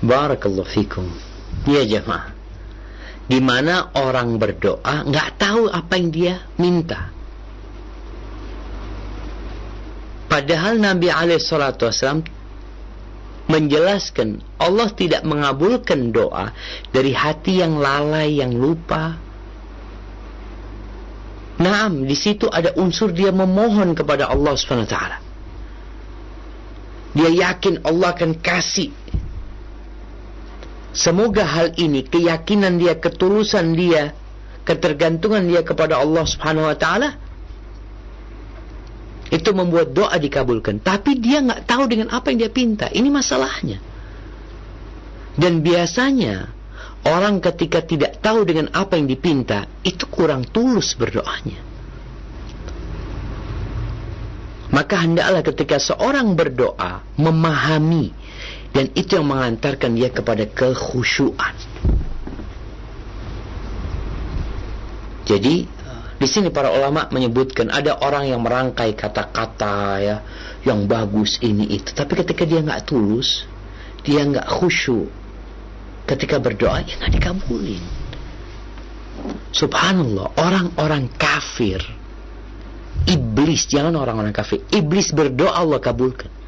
Barakallahu fikum. Ya jemaah di mana orang berdoa nggak tahu apa yang dia minta. Padahal Nabi Alaihissalam menjelaskan Allah tidak mengabulkan doa dari hati yang lalai, yang lupa. Naam, di situ ada unsur dia memohon kepada Allah Subhanahu wa taala. Dia yakin Allah akan kasih Semoga hal ini, keyakinan dia, ketulusan dia, ketergantungan dia kepada Allah Subhanahu wa taala itu membuat doa dikabulkan. Tapi dia nggak tahu dengan apa yang dia pinta. Ini masalahnya. Dan biasanya orang ketika tidak tahu dengan apa yang dipinta itu kurang tulus berdoanya. Maka hendaklah ketika seorang berdoa memahami dan itu yang mengantarkan dia kepada kekhusyuan. Jadi di sini para ulama menyebutkan ada orang yang merangkai kata-kata ya yang bagus ini itu, tapi ketika dia nggak tulus, dia nggak khusyuk, ketika berdoa ya nggak dikabulin. Subhanallah, orang-orang kafir, iblis jangan orang-orang kafir, iblis berdoa Allah kabulkan.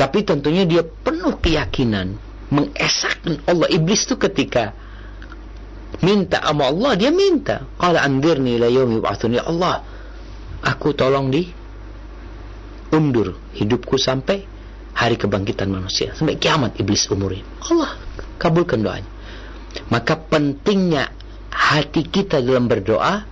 Tapi tentunya dia penuh keyakinan mengesahkan Allah. Iblis itu ketika minta sama Allah, dia minta. Qala andirni la yaumi ya Allah. Aku tolong di undur hidupku sampai hari kebangkitan manusia. Sampai kiamat iblis umurin. Allah kabulkan doanya. Maka pentingnya hati kita dalam berdoa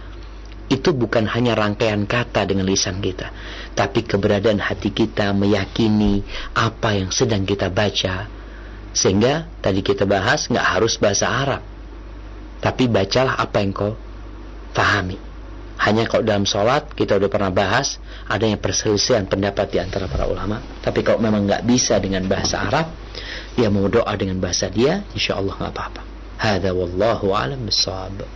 itu bukan hanya rangkaian kata dengan lisan kita, tapi keberadaan hati kita meyakini apa yang sedang kita baca. Sehingga tadi kita bahas nggak harus bahasa Arab, tapi bacalah apa yang kau pahami. Hanya kalau dalam sholat kita udah pernah bahas adanya perselisihan pendapat di antara para ulama. Tapi kalau memang nggak bisa dengan bahasa Arab, dia mau doa dengan bahasa dia, insya Allah nggak apa-apa. Hada wallahu alam bisawab.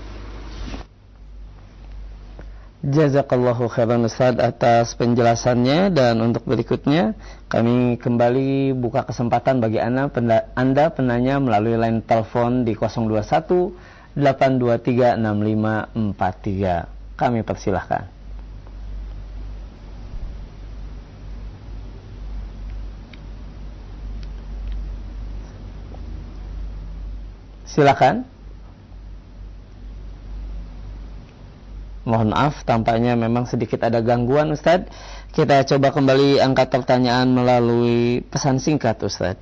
Jazakallahu khairan Ustaz atas penjelasannya dan untuk berikutnya kami kembali buka kesempatan bagi Anda, anda penanya melalui line telepon di 021 823 6543. Kami persilahkan. Silakan. Mohon maaf, tampaknya memang sedikit ada gangguan Ustadz. Kita coba kembali angkat pertanyaan melalui pesan singkat Ustadz.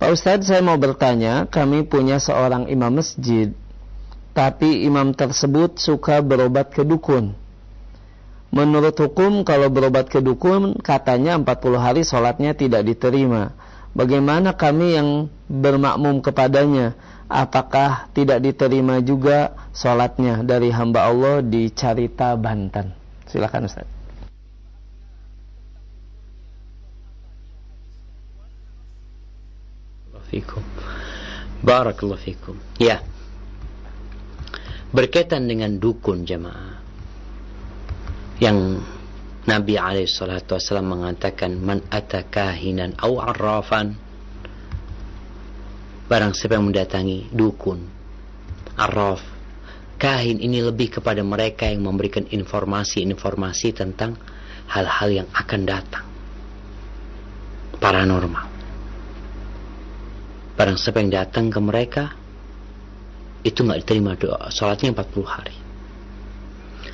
Pak Ustadz, saya mau bertanya, kami punya seorang imam masjid, tapi imam tersebut suka berobat ke dukun. Menurut hukum, kalau berobat ke dukun, katanya 40 hari sholatnya tidak diterima. Bagaimana kami yang bermakmum kepadanya? Apakah tidak diterima juga sholatnya dari hamba Allah di Carita Banten. Silakan Ustaz. Barakallahu fikum. Ya. Berkaitan dengan dukun jemaah yang Nabi SAW mengatakan man atakahinan au arrafan barang siapa yang mendatangi dukun arraf kahin ini lebih kepada mereka yang memberikan informasi-informasi tentang hal-hal yang akan datang. Paranormal. Barang siapa yang datang ke mereka itu nggak diterima doa. Sholatnya 40 hari.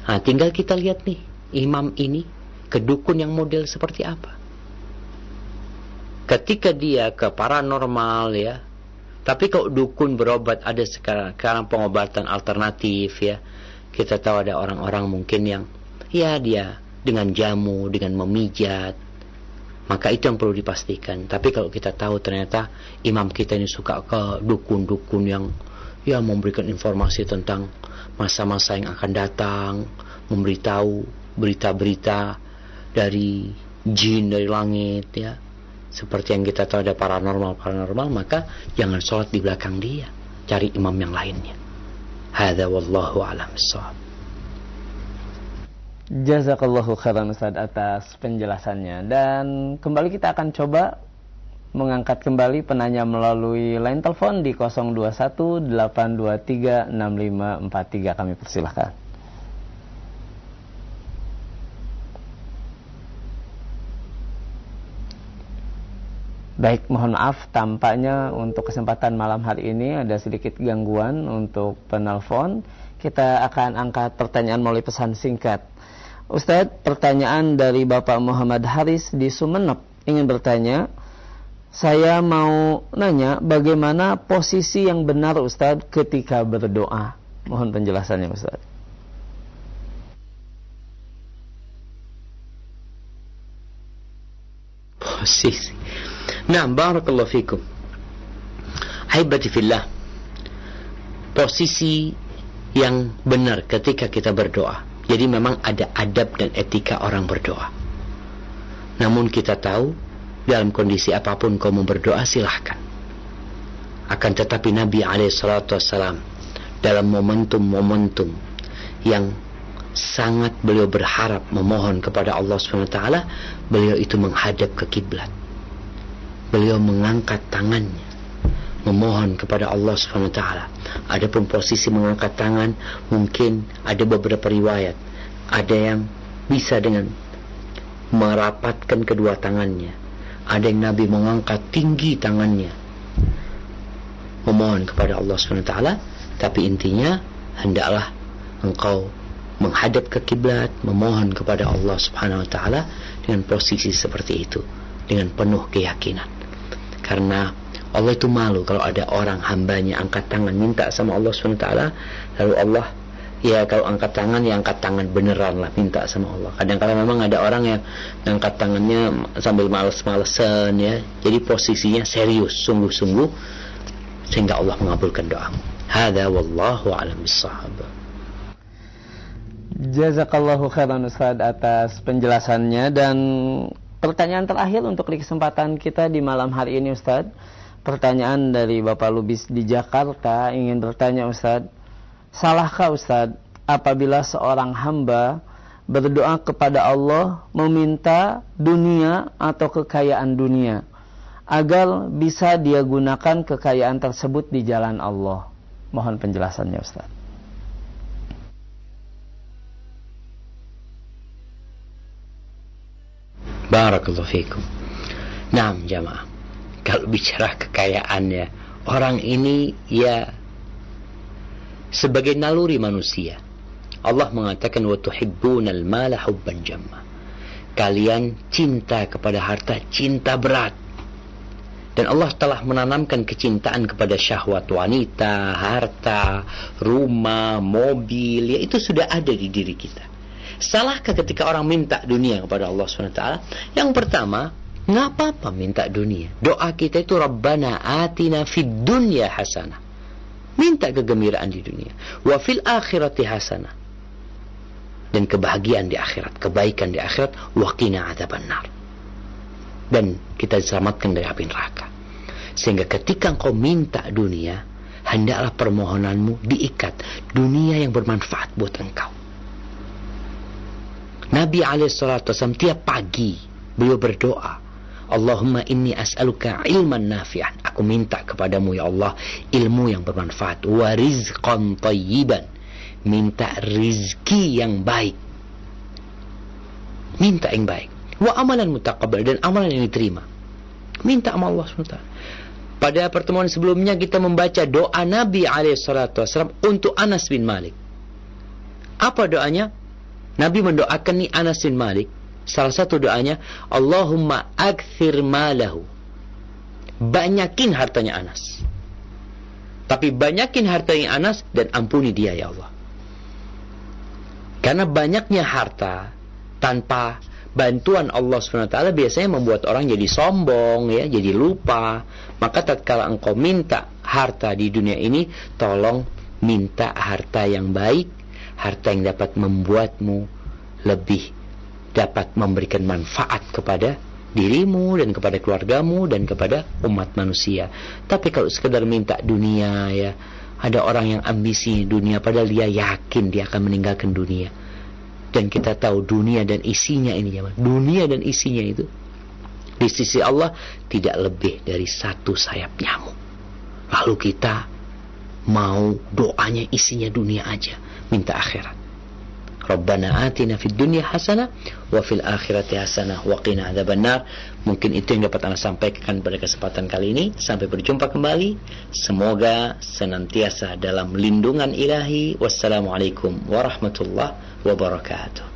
Nah tinggal kita lihat nih imam ini kedukun yang model seperti apa. Ketika dia ke paranormal ya, tapi kalau dukun berobat ada sekarang, sekarang pengobatan alternatif ya. Kita tahu ada orang-orang mungkin yang ya dia dengan jamu, dengan memijat. Maka itu yang perlu dipastikan. Tapi kalau kita tahu ternyata imam kita ini suka ke dukun-dukun yang ya memberikan informasi tentang masa-masa yang akan datang, memberitahu berita-berita dari jin dari langit ya seperti yang kita tahu ada paranormal paranormal maka jangan sholat di belakang dia. Cari imam yang lainnya. Hadza wallahu alam Jazakallahu khairan Ustaz atas penjelasannya. Dan kembali kita akan coba mengangkat kembali penanya melalui line telepon di 021 823 6543 kami persilahkan. Baik, mohon maaf tampaknya untuk kesempatan malam hari ini ada sedikit gangguan untuk penelpon. Kita akan angkat pertanyaan melalui pesan singkat. Ustadz, pertanyaan dari Bapak Muhammad Haris di Sumeneb ingin bertanya, saya mau nanya bagaimana posisi yang benar Ustadz ketika berdoa. Mohon penjelasannya Ustadz. Posisi Nah, barakallahu fikum. Haibati fillah. Posisi yang benar ketika kita berdoa. Jadi memang ada adab dan etika orang berdoa. Namun kita tahu dalam kondisi apa pun kau mau berdoa silahkan. Akan tetapi Nabi SAW dalam momentum-momentum yang sangat beliau berharap memohon kepada Allah SWT, beliau itu menghadap ke kiblat beliau mengangkat tangannya memohon kepada Allah Subhanahu wa taala. Adapun posisi mengangkat tangan mungkin ada beberapa riwayat. Ada yang bisa dengan merapatkan kedua tangannya. Ada yang Nabi mengangkat tinggi tangannya. Memohon kepada Allah Subhanahu wa taala, tapi intinya hendaklah engkau menghadap ke kiblat, memohon kepada Allah Subhanahu wa taala dengan posisi seperti itu, dengan penuh keyakinan. Karena Allah itu malu kalau ada orang hambanya angkat tangan minta sama Allah SWT lalu Allah ya kalau angkat tangan ya angkat tangan beneran lah minta sama Allah. Kadang-kadang memang ada orang yang angkat tangannya sambil males-malesan ya. Jadi posisinya serius sungguh-sungguh sehingga Allah mengabulkan doamu hada wallahu alam bisahab Jazakallahu khairan Ustaz atas penjelasannya dan Pertanyaan terakhir untuk kesempatan kita di malam hari ini Ustadz. Pertanyaan dari Bapak Lubis di Jakarta ingin bertanya Ustadz. Salahkah Ustadz apabila seorang hamba berdoa kepada Allah meminta dunia atau kekayaan dunia agar bisa dia gunakan kekayaan tersebut di jalan Allah. Mohon penjelasannya Ustaz. Barakallahu fikum. Nah, jamaah. Kalau bicara kekayaannya, orang ini ya sebagai naluri manusia. Allah mengatakan wa tuhibbunal mala hubban jamma. Kalian cinta kepada harta, cinta berat. Dan Allah telah menanamkan kecintaan kepada syahwat wanita, harta, rumah, mobil, ya itu sudah ada di diri kita. Salahkah ketika orang minta dunia kepada Allah SWT? Yang pertama, nggak apa-apa minta dunia. Doa kita itu Rabbana atina fid dunya hasanah. Minta kegembiraan di dunia. Wa fil akhirati hasanah. Dan kebahagiaan di akhirat, kebaikan di akhirat, waqina adzaban nar. Dan kita diselamatkan dari api neraka. Sehingga ketika engkau minta dunia, hendaklah permohonanmu diikat dunia yang bermanfaat buat engkau Nabi alaihissalam tiap pagi beliau berdoa Allahumma inni as'aluka ilman nafi'an. Aku minta kepadamu ya Allah ilmu yang bermanfaat. Wa rizqan tayyiban. Minta rizki yang baik. Minta yang baik. Wa amalan mutaqabbal dan amalan yang diterima. Minta sama Allah SWT. Pada pertemuan sebelumnya kita membaca doa Nabi SAW untuk Anas bin Malik. Apa doanya? Nabi mendoakan nih Anas bin Malik Salah satu doanya, Allahumma akthir malahu. Banyakin hartanya Anas. Tapi banyakin hartanya Anas dan ampuni dia ya Allah. Karena banyaknya harta tanpa bantuan Allah SWT biasanya membuat orang jadi sombong ya, jadi lupa. Maka tatkala engkau minta harta di dunia ini, tolong minta harta yang baik, harta yang dapat membuatmu lebih dapat memberikan manfaat kepada dirimu dan kepada keluargamu dan kepada umat manusia. Tapi kalau sekedar minta dunia ya, ada orang yang ambisi dunia padahal dia yakin dia akan meninggalkan dunia. Dan kita tahu dunia dan isinya ini ya, dunia dan isinya itu di sisi Allah tidak lebih dari satu sayap nyamuk. Lalu kita mau doanya isinya dunia aja, minta akhirat. Rabbana atina fid dunya hasanah wa fil akhirati hasanah wa qina adzabannar. Mungkin itu yang dapat Anda sampaikan pada kesempatan kali ini. Sampai berjumpa kembali. Semoga senantiasa dalam lindungan ilahi. Wassalamualaikum warahmatullahi wabarakatuh.